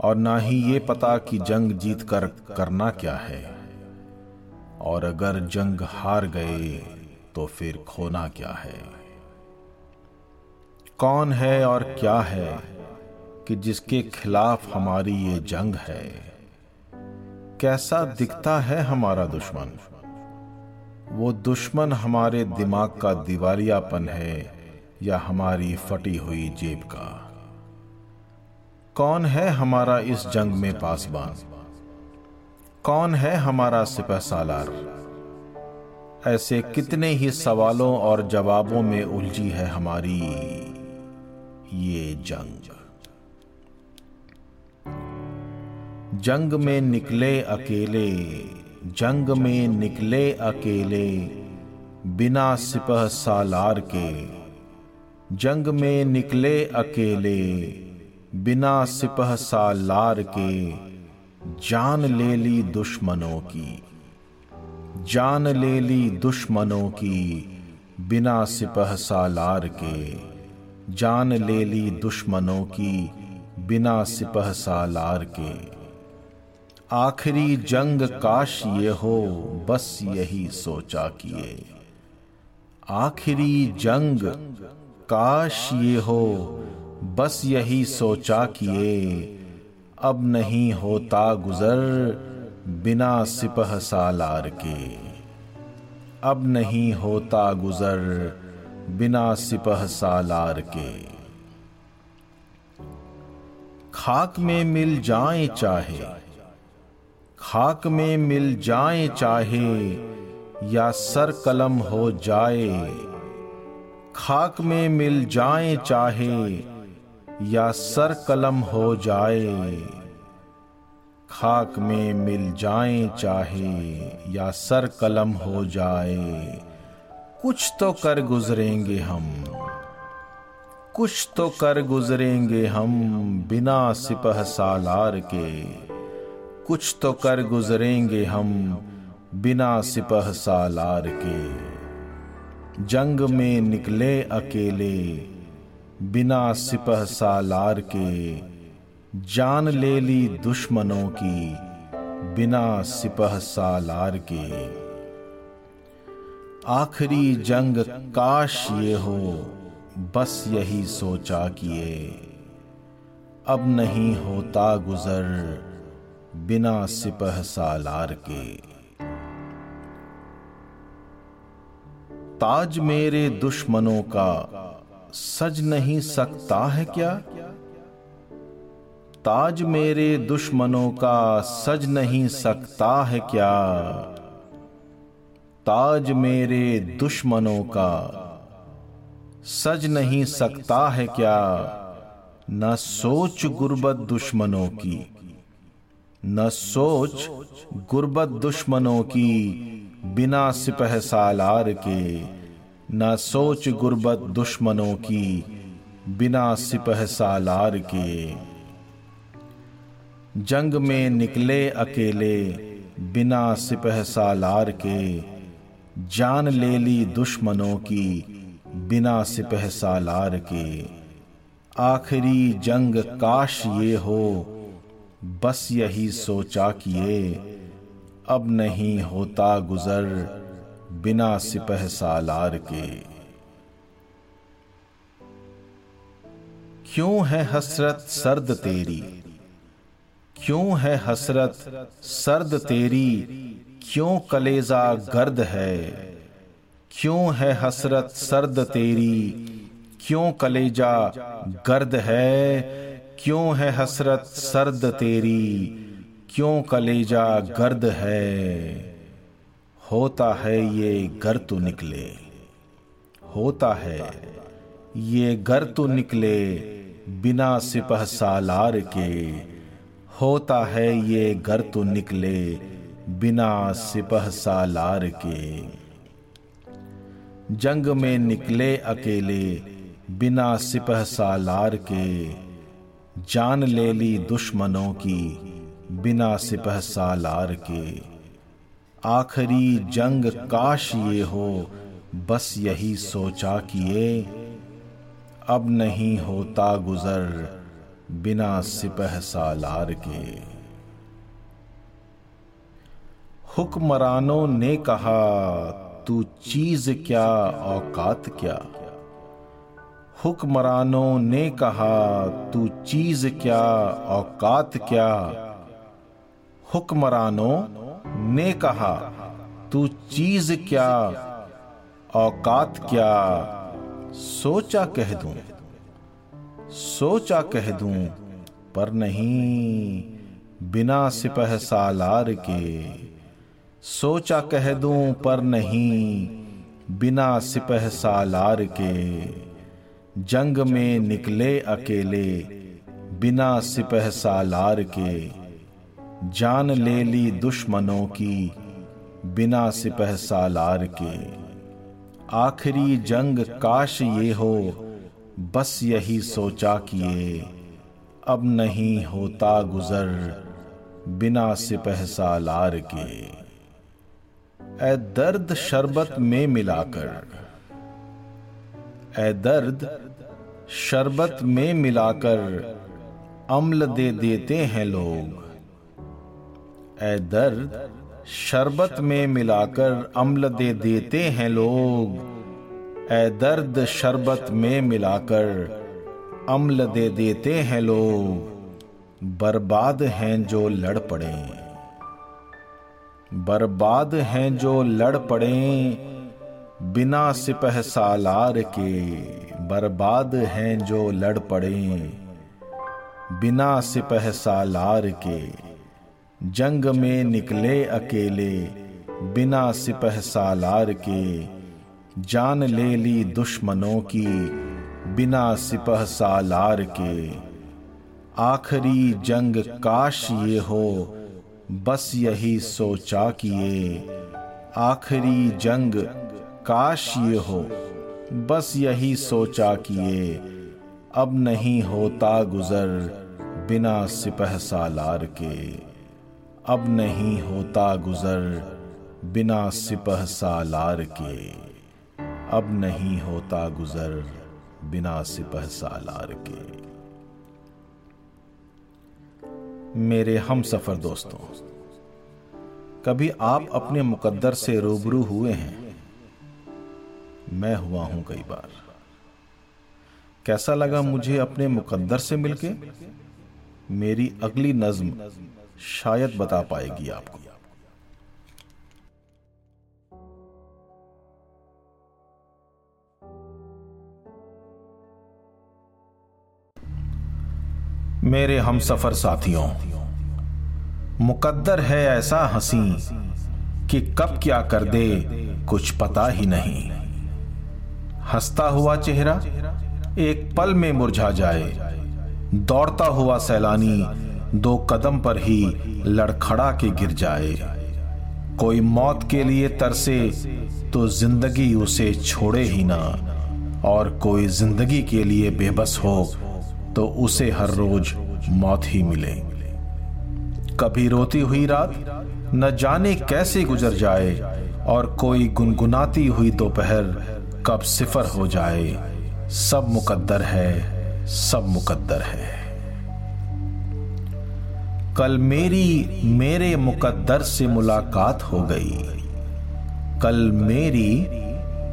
और ना ही ये पता कि जंग जीत कर करना क्या है। और अगर जंग हार गए तो फिर खोना क्या है। कौन है और क्या है कि जिसके खिलाफ हमारी ये जंग है। कैसा दिखता है हमारा दुश्मन? वो दुश्मन हमारे दिमाग का दिवालियापन है या हमारी फटी हुई जेब का? कौन है हमारा इस जंग में पासबान? कौन है हमारा सिपह सालार ऐसे कितने ही सवालों और जवाबों में उलझी है हमारी ये जंग। जंग में निकले अकेले, जंग में निकले अकेले, बिना सिपह सालार के। जंग में निकले अकेले, बिना सिपह सालार के, जान ले ली दुश्मनों की। जान ले ली दुश्मनों की, बिना सिपह सालार के। जान ले ली दुश्मनों की, बिना सिपह सालार के। आखिरी जंग काश ये हो, बस यही सोचा किए। आखिरी जंग काश ये हो, बस यही सोचा किए। अब नहीं होता गुजर बिना सिपह सालार के। अब नहीं होता गुजर बिना सिपह सालार के। खाक में मिल जाए चाहे खाक में मिल जाए चाहे, या सर कलम हो जाए। खाक में मिल जाए चाहे, या सर कलम हो जाए। खाक में मिल जाए चाहे, या सर कलम हो जाए। कुछ तो कर गुजरेंगे हम, कुछ तो कर गुजरेंगे हम बिना सिपह सालार के। कुछ तो कर गुजरेंगे हम बिना सिपह सालार के। जंग में निकले अकेले बिना सिपह सालार के। जान ले ली दुश्मनों की बिना सिपह सालार के। आखिरी जंग काश ये हो, बस यही सोचा किए। अब नहीं होता गुजर बिना सिपह सालार के। ताज मेरे दुश्मनों का सज नहीं सकता है क्या? ताज मेरे दुश्मनों का सज नहीं सकता है क्या? ताज मेरे दुश्मनों का सज नहीं सकता है क्या? न सोच गुर्बत दुश्मनों की। न सोच गुर्बत दुश्मनों की बिना सिपह सालार के, न सोच गुर्बत दुश्मनों की बिना सिपह सालार के। जंग में निकले अकेले बिना सिपह सालार के, जान ले ली दुश्मनों की बिना सिपह सालार के। आखिरी जंग काश ये हो बस यही सोचा किए। अब नहीं होता गुजर बिना सिपह सालार के। क्यों है हसरत सर्द तेरी? क्यों है हसरत सर्द तेरी? क्यों कलेजा गर्द है? क्यों है हसरत सर्द तेरी? क्यों कलेजा गर्द है? क्यों है हसरत सर्द तेरी? क्यों कलेजा गर्द है? होता है ये घर तो निकले। होता है ये घर तो निकले बिना सिपह सालार के। होता है ये घर तो निकले बिना सिपह सालार के। जंग में निकले अकेले बिना सिपह सालार के। जान ले ली दुश्मनों की, बिना सिपह सालार के। आखिरी जंग काश ये हो, बस यही सोचा किए। अब नहीं होता गुजर, बिना सिपह सालार के। हुक्मरानों ने कहा, तू चीज़ क्या, औकात क्या? हुक्मरानों ने कहा, तू चीज़ क्या, औकात क्या? हुक्मरानों ने कहा, तू चीज़ क्या, औकात क्या? सोचा कह दूँ, सोचा कह दूँ, पर नहीं, बिना सिपह सालार के। सोचा कह दूँ, पर नहीं, बिना सिपह सालार के। जंग में निकले अकेले, बिना सिपह सालार के, जान ले ली दुश्मनों की, बिना सिपह सालार के। आखिरी जंग काश ये हो, बस यही सोचा किए, अब नहीं होता गुजर, बिना सिपह सालार के। ए दर्द शरबत में मिलाकर ए दर्द शरबत में मिलाकर अम्ल दे देते हैं लोग। ए दर्द शरबत में मिलाकर अम्ल दे देते हैं लोग। ए दर्द शरबत में मिलाकर अम्ल दे देते हैं लोग। बर्बाद हैं जो लड़ पड़े। बर्बाद हैं जो लड़ पड़े। बिना सिपह सालार के बर्बाद हैं जो लड़ पड़े। बिना सिपह सालार के जंग में निकले अकेले, बिना सिपह सालार के जान ले ली दुश्मनों की, बिना सिपह सालार के। आखिरी जंग काश ये हो, बस यही सोचा किए। आखिरी जंग काश ये हो। बस यही सोचा किए। अब नहीं होता गुजर बिना सिपह सालार के। अब नहीं होता गुजर बिना सिपह सालार के। अब नहीं होता गुजर बिना सिपह सालार के। मेरे हम सफ़र दोस्तों, कभी आप अपने मुकद्दर से रूबरू हुए हैं? मैं हुआ हूँ कई बार। कैसा लगा मुझे अपने मुकद्दर से मिलके? मेरी अगली नज्म शायद बता पाएगी आपको। मेरे हम सफ़र साथियों, मुकद्दर है ऐसा हँसी कि कब क्या कर दे कुछ पता ही नहीं। हंसता हुआ चेहरा एक पल में मुरझा जाए। दौड़ता हुआ सैलानी दो कदम पर ही लड़खड़ा के गिर जाए। कोई मौत के लिए तरसे तो ज़िंदगी उसे छोड़े ही ना। और कोई ज़िंदगी के लिए बेबस हो तो उसे हर रोज मौत ही मिले। कभी रोती हुई रात न जाने कैसे गुजर जाए और कोई गुनगुनाती हुई दोपहर कब सिफर हो जाए, सब मुकद्दर है, सब मुकद्दर है। कल मेरी मेरे मुकद्दर से मुलाकात हो गई। कल मेरी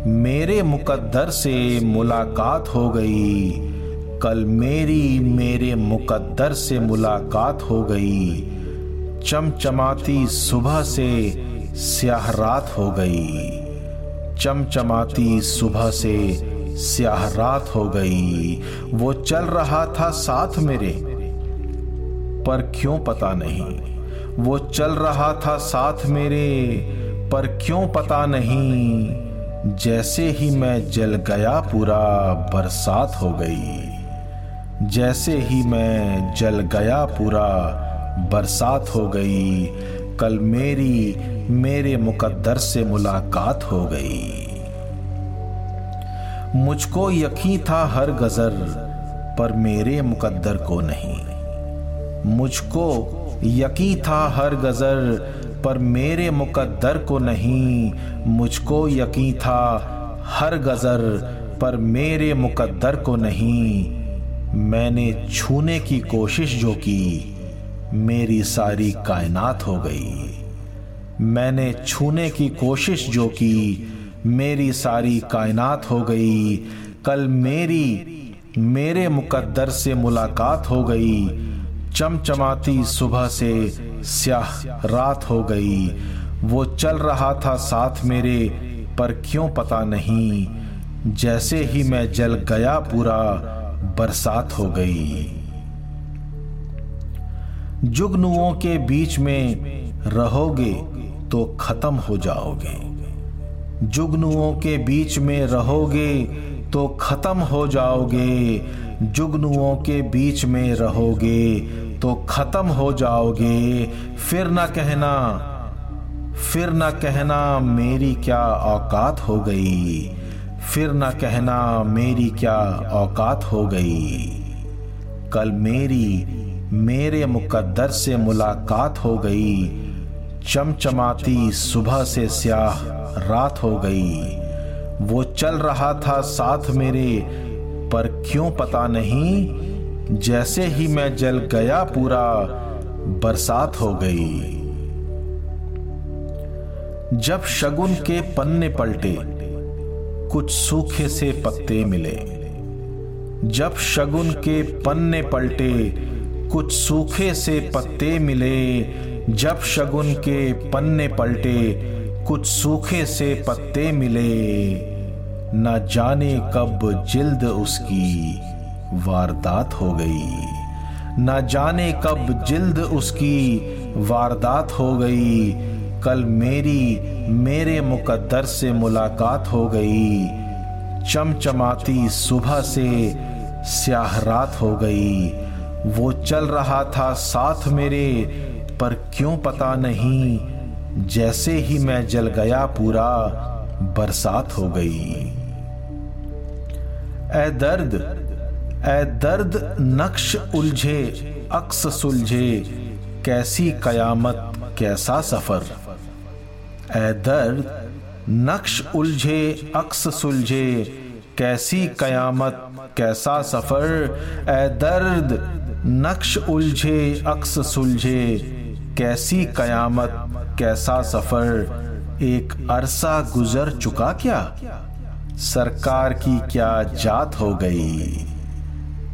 मेरे मुकद्दर से मुलाकात हो गई। कल मेरी मेरे मुकद्दर से मुलाकात हो गई। चमचमाती सुबह से स्याह रात हो गई। चमचमाती सुबह से स्याह रात हो गई। वो चल रहा था साथ मेरे, पर क्यों पता नहीं। वो चल रहा था साथ मेरे, पर क्यों पता नहीं। जैसे ही मैं जल गया पूरा बरसात हो गई। जैसे ही मैं जल गया पूरा बरसात हो गई। कल मेरी, मेरे मुकद्दर से मुलाकात हो गई। मुझको यकीन था हर गजर, पर मेरे मुकद्दर को नहीं। मुझको यकीन था हर गजर, पर मेरे मुकद्दर को नहीं। मुझको यकीन था हर गजर, पर मेरे मुकद्दर को नहीं। मैंने छूने की कोशिश जो की मेरी सारी कायनात हो गई। मैंने छूने की कोशिश जो की, मेरी सारी कायनात हो गई। कल मेरी, मेरे मुकद्दर से मुलाकात हो गई। चमचमाती सुबह से स्याह रात हो गई। वो चल रहा था साथ मेरे, पर क्यों पता नहीं। जैसे ही मैं जल गया पूरा, बरसात हो गई। जुगनुओं के बीच में रहोगे तो खत्म हो जाओगे। जुगनुओं के बीच में रहोगे तो खत्म हो जाओगे। जुगनुओं के बीच में रहोगे तो खत्म हो जाओगे। फिर ना कहना, फिर ना कहना मेरी क्या औकात हो गई। फिर न कहना मेरी क्या औकात हो गई। कल मेरी मेरे मुकद्दर से मुलाकात हो गई। चमचमाती सुबह से स्याह रात हो गई। वो चल रहा था साथ मेरे, पर क्यों पता नहीं, जैसे ही मैं जल गया पूरा, बरसात हो गई। जब शगुन के पन्ने पलटे, कुछ सूखे से पत्ते मिले। जब शगुन के पन्ने पलटे कुछ सूखे से पत्ते मिले, जब शगुन के पन्ने पलटे, कुछ सूखे से पत्ते मिले। न जाने कब जिल्द उसकी वारदात हो गई। न जाने कब जिल्द उसकी वारदात हो गई। कल मेरी, मेरे मुकद्दर से मुलाकात हो गई। चमचमाती सुबह से स्याह रात हो गई। वो चल रहा था साथ मेरे, पर क्यों पता नहीं, जैसे ही मैं जल गया पूरा, बरसात हो गई। ए दर्द ए दर्द नक्श उलझे, अक्स सुलझे, कैसी कयामत, कैसा सफ़र। ए दर्द नक्श उलझे, अक्स सुलझे, कैसी कयामत, कैसा सफ़र। ए दर्द नक्श उलझे, अक्स सुलझे, कैसी कयामत, कैसा सफ़र, एक अरसा गुजर चुका क्या? सरकार की क्या जात हो गई?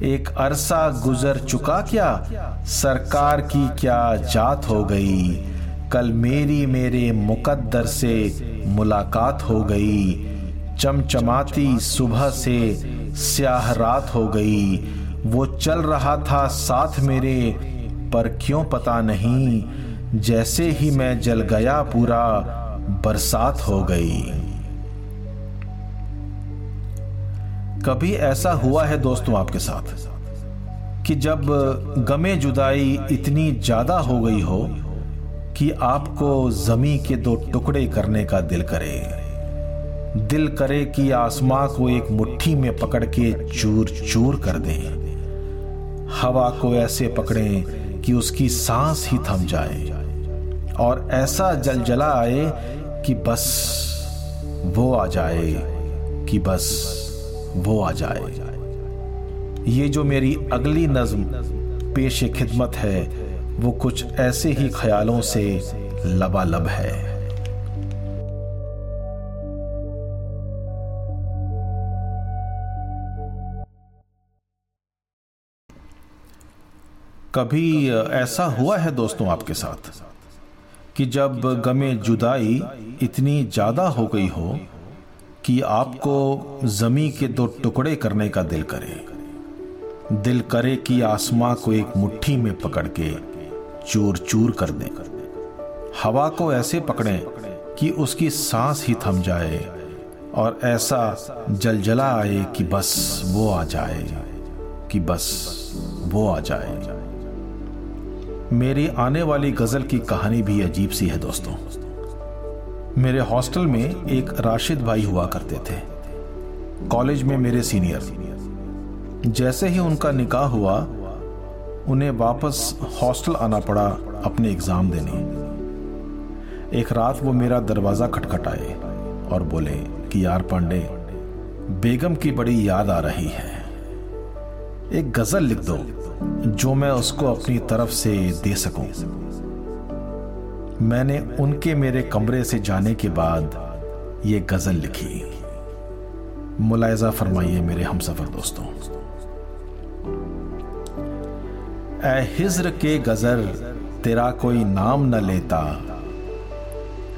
एक अरसा गुजर चुका क्या? सरकार की क्या जात हो गई? कल मेरी मेरे मुकद्दर से मुलाकात हो गई। चमचमाती सुबह से स्याह रात हो गई। वो चल रहा था साथ मेरे, पर क्यों पता नहीं, जैसे ही मैं जल गया पूरा बरसात हो गई। कभी ऐसा हुआ है दोस्तों आपके साथ, कि जब गमे जुदाई इतनी ज़्यादा हो गई हो, कि आपको जमी के दो टुकड़े करने का दिल करे। दिल करे कि आसमां को एक मुट्ठी में पकड़ के चूर चूर कर दें। हवा को ऐसे पकड़ें कि उसकी सांस ही थम जाए। और ऐसा जल जला आए कि बस वो आ जाए, कि बस वो आ जाए। ये जो मेरी अगली नज्म पेश खिदमत है, वो कुछ ऐसे ही ख्यालों से लबालब है। कभी ऐसा हुआ है दोस्तों आपके साथ कि जब गमे जुदाई इतनी ज़्यादा हो गई हो कि आपको ज़मी के दो टुकड़े करने का दिल करे? दिल करे कि आसमां को एक मुट्ठी में पकड़ के चूर चूर कर दे। हवा को ऐसे पकड़ें कि उसकी सांस ही थम जाए और ऐसा जलजला आए कि बस वो आ जाए, कि बस वो आ जाए। मेरी आने वाली गज़ल की कहानी भी अजीब सी है दोस्तों। मेरे हॉस्टल में एक राशिद भाई हुआ करते थे। कॉलेज में मेरे सीनियर। जैसे ही उनका निकाह हुआ, उन्हें वापस हॉस्टल आना पड़ा अपने एग्ज़ाम देने। एक रात वो मेरा दरवाज़ा खटखटाए और बोले कि, यार पांडे, बेगम की बड़ी याद आ रही है। एक गज़ल लिख दो। जो मैं उसको अपनी तरफ़ से दे सकूँ। मैंने उनके मेरे कमरे से जाने के बाद ये गज़ल लिखी। मुलायजा फरमाइए मेरे हम सफ़र दोस्तों। ए हिज्र के गजर, तेरा कोई नाम न लेता।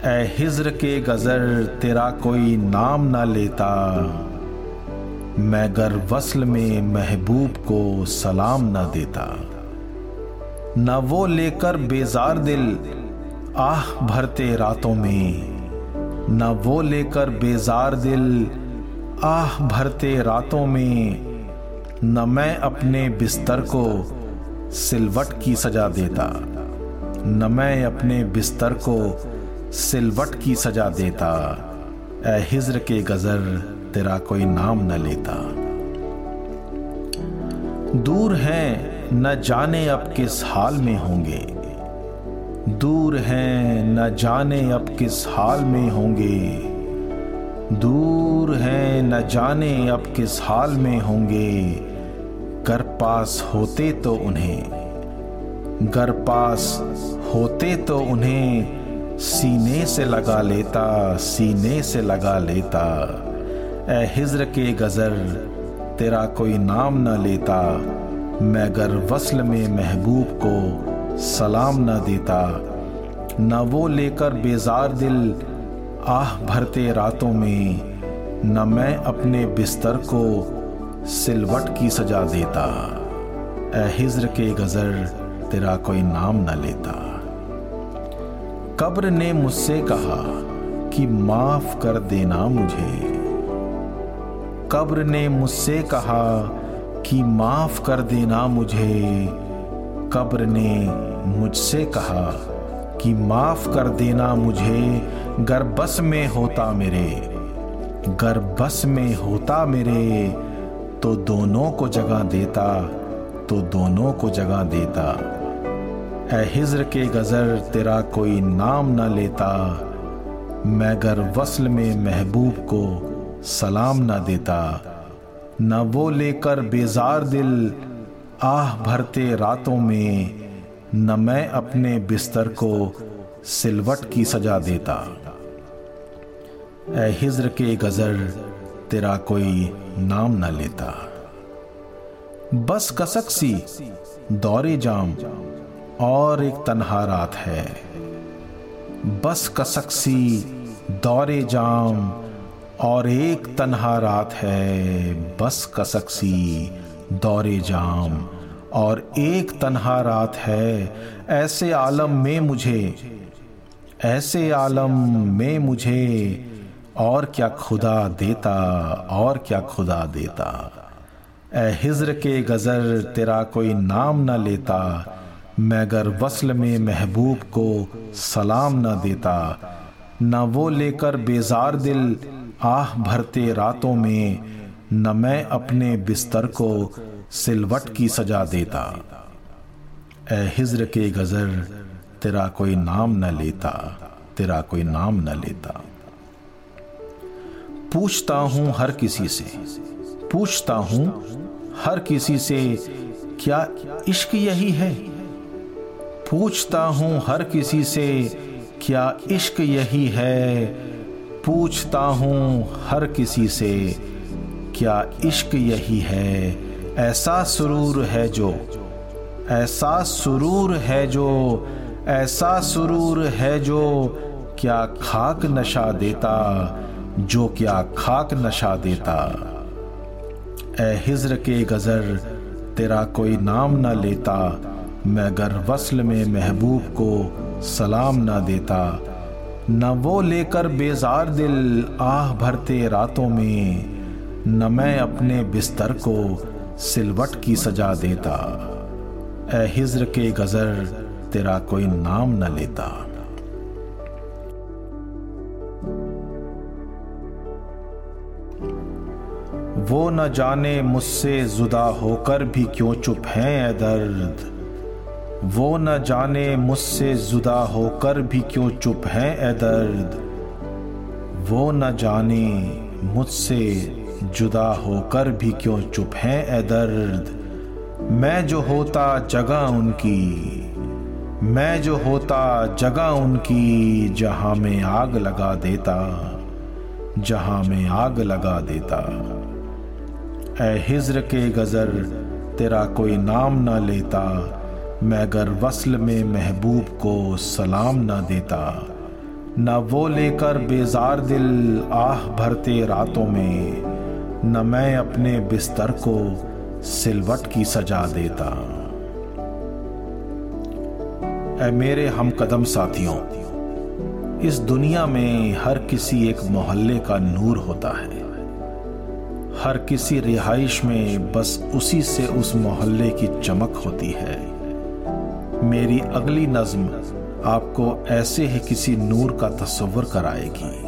ए हिज्र के गजर, तेरा कोई नाम न लेता। मैं गर वसल में महबूब को सलाम न देता। न वो लेकर बेजार दिल, आह भरते रातों में। न वो लेकर बेजार दिल, आह भरते रातों में। न मैं अपने बिस्तर को सिलवट की सजा देता। न मैं अपने बिस्तर को सिलवट की सजा देता। ए हिज्र के गजर तेरा कोई नाम न लेता। दूर हैं, न जाने अब किस हाल में होंगे। दूर हैं, न जाने अब किस हाल में होंगे। दूर हैं, न जाने अब किस हाल में होंगे। घर पास होते तो उन्हें, घर पास होते तो उन्हें, सीने से लगा लेता, सीने से लगा लेता। ए हिजर के गज़र, तेरा कोई नाम न लेता मैं गर वसल में महबूब को सलाम न देता। न वो लेकर बेजार दिल, आह भरते रातों में, न मैं अपने बिस्तर को सिलवट की सजा देता। ए हिज्र के गजर, तेरा कोई नाम न लेता। कब्र ने मुझसे कहा कि माफ़ कर देना मुझे। कब्र ने मुझसे कहा कि माफ़ कर देना मुझे। कब्र ने मुझसे कहा कि माफ़ कर देना मुझे गर बस में होता मेरे। गर बस में होता मेरे तो दोनों को जगह देता तो दोनों को जगह देता। ए हिज्र के गजर, तेरा कोई नाम न लेता। मैं गर वसल में महबूब को सलाम न देता, न वो लेकर बेजार दिल आह भरते रातों में, न मैं अपने बिस्तर को सिलवट की सजा देता। ए हिज्र के गजर तेरा कोई नाम न लेता। बस कसक सी दौरे जाम, और एक तनहा रात है। बस कसक सी दौरे जाम और एक तनहा रात है, बस कसक सी दौरे जाम। और एक तन्हा रात है, ऐसे आलम में मुझे, ऐसे आलम में मुझे, और क्या खुदा देता, और क्या खुदा देता। ए हिज्र के गज़र तेरा कोई नाम न लेता मैं गर वसल में महबूब को सलाम न देता। न वो लेकर बेजार दिल आह भरते रातों में न मैं अपने बिस्तर को सिलवट की सजा देता। ए हिज्र के गजर, तेरा कोई नाम न लेता, तेरा कोई नाम न लेता। पूछता हूँ हर किसी से, पूछता हूँ हर किसी से, क्या इश्क यही है? पूछता हूँ हर किसी से, क्या इश्क यही है? पूछता हूँ हर किसी से, क्या इश्क यही है? ऐसा सुरूर है जो, ऐसा सुरूर है जो, ऐसा सुरूर है जो क्या खाक नशा देता, जो क्या खाक नशा देता। ए हिज्र के गजर, तेरा कोई नाम न लेता, मैं गर वसल में महबूब को सलाम न देता। न वो लेकर बेजार दिल आह भरते रातों में, न मैं अपने बिस्तर को सिलवट की सजा देता। ए हिज्र के गजर तेरा कोई नाम न लेता। वो न जाने मुझसे जुदा होकर भी क्यों चुप हैं ए दर्द? वो न जाने मुझसे जुदा होकर भी क्यों चुप हैं, ए दर्द। वो न जाने मुझसे जुदा होकर भी क्यों चुप हैं, ए दर्द। मैं जो होता जगह उनकी, मैं जो होता जगह उनकी, जहाँ में आग लगा देता, जहाँ में आग लगा देता। ए हिज्र के गजर, तेरा कोई नाम ना लेता मैं गर वसल में महबूब को सलाम ना देता, न वो लेकर बेजार दिल आह भरते रातों में, न मैं अपने बिस्तर को सिलवट की सजा देता। ऐ मेरे हम कदम साथियों, इस दुनिया में हर किसी एक मोहल्ले का नूर होता है। हर किसी रिहाइश में बस उसी से उस मोहल्ले की चमक होती है। मेरी अगली नज्म आपको ऐसे ही किसी नूर का तस्वर कराएगी।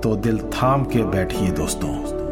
तो दिल थाम के बैठिए दोस्तों।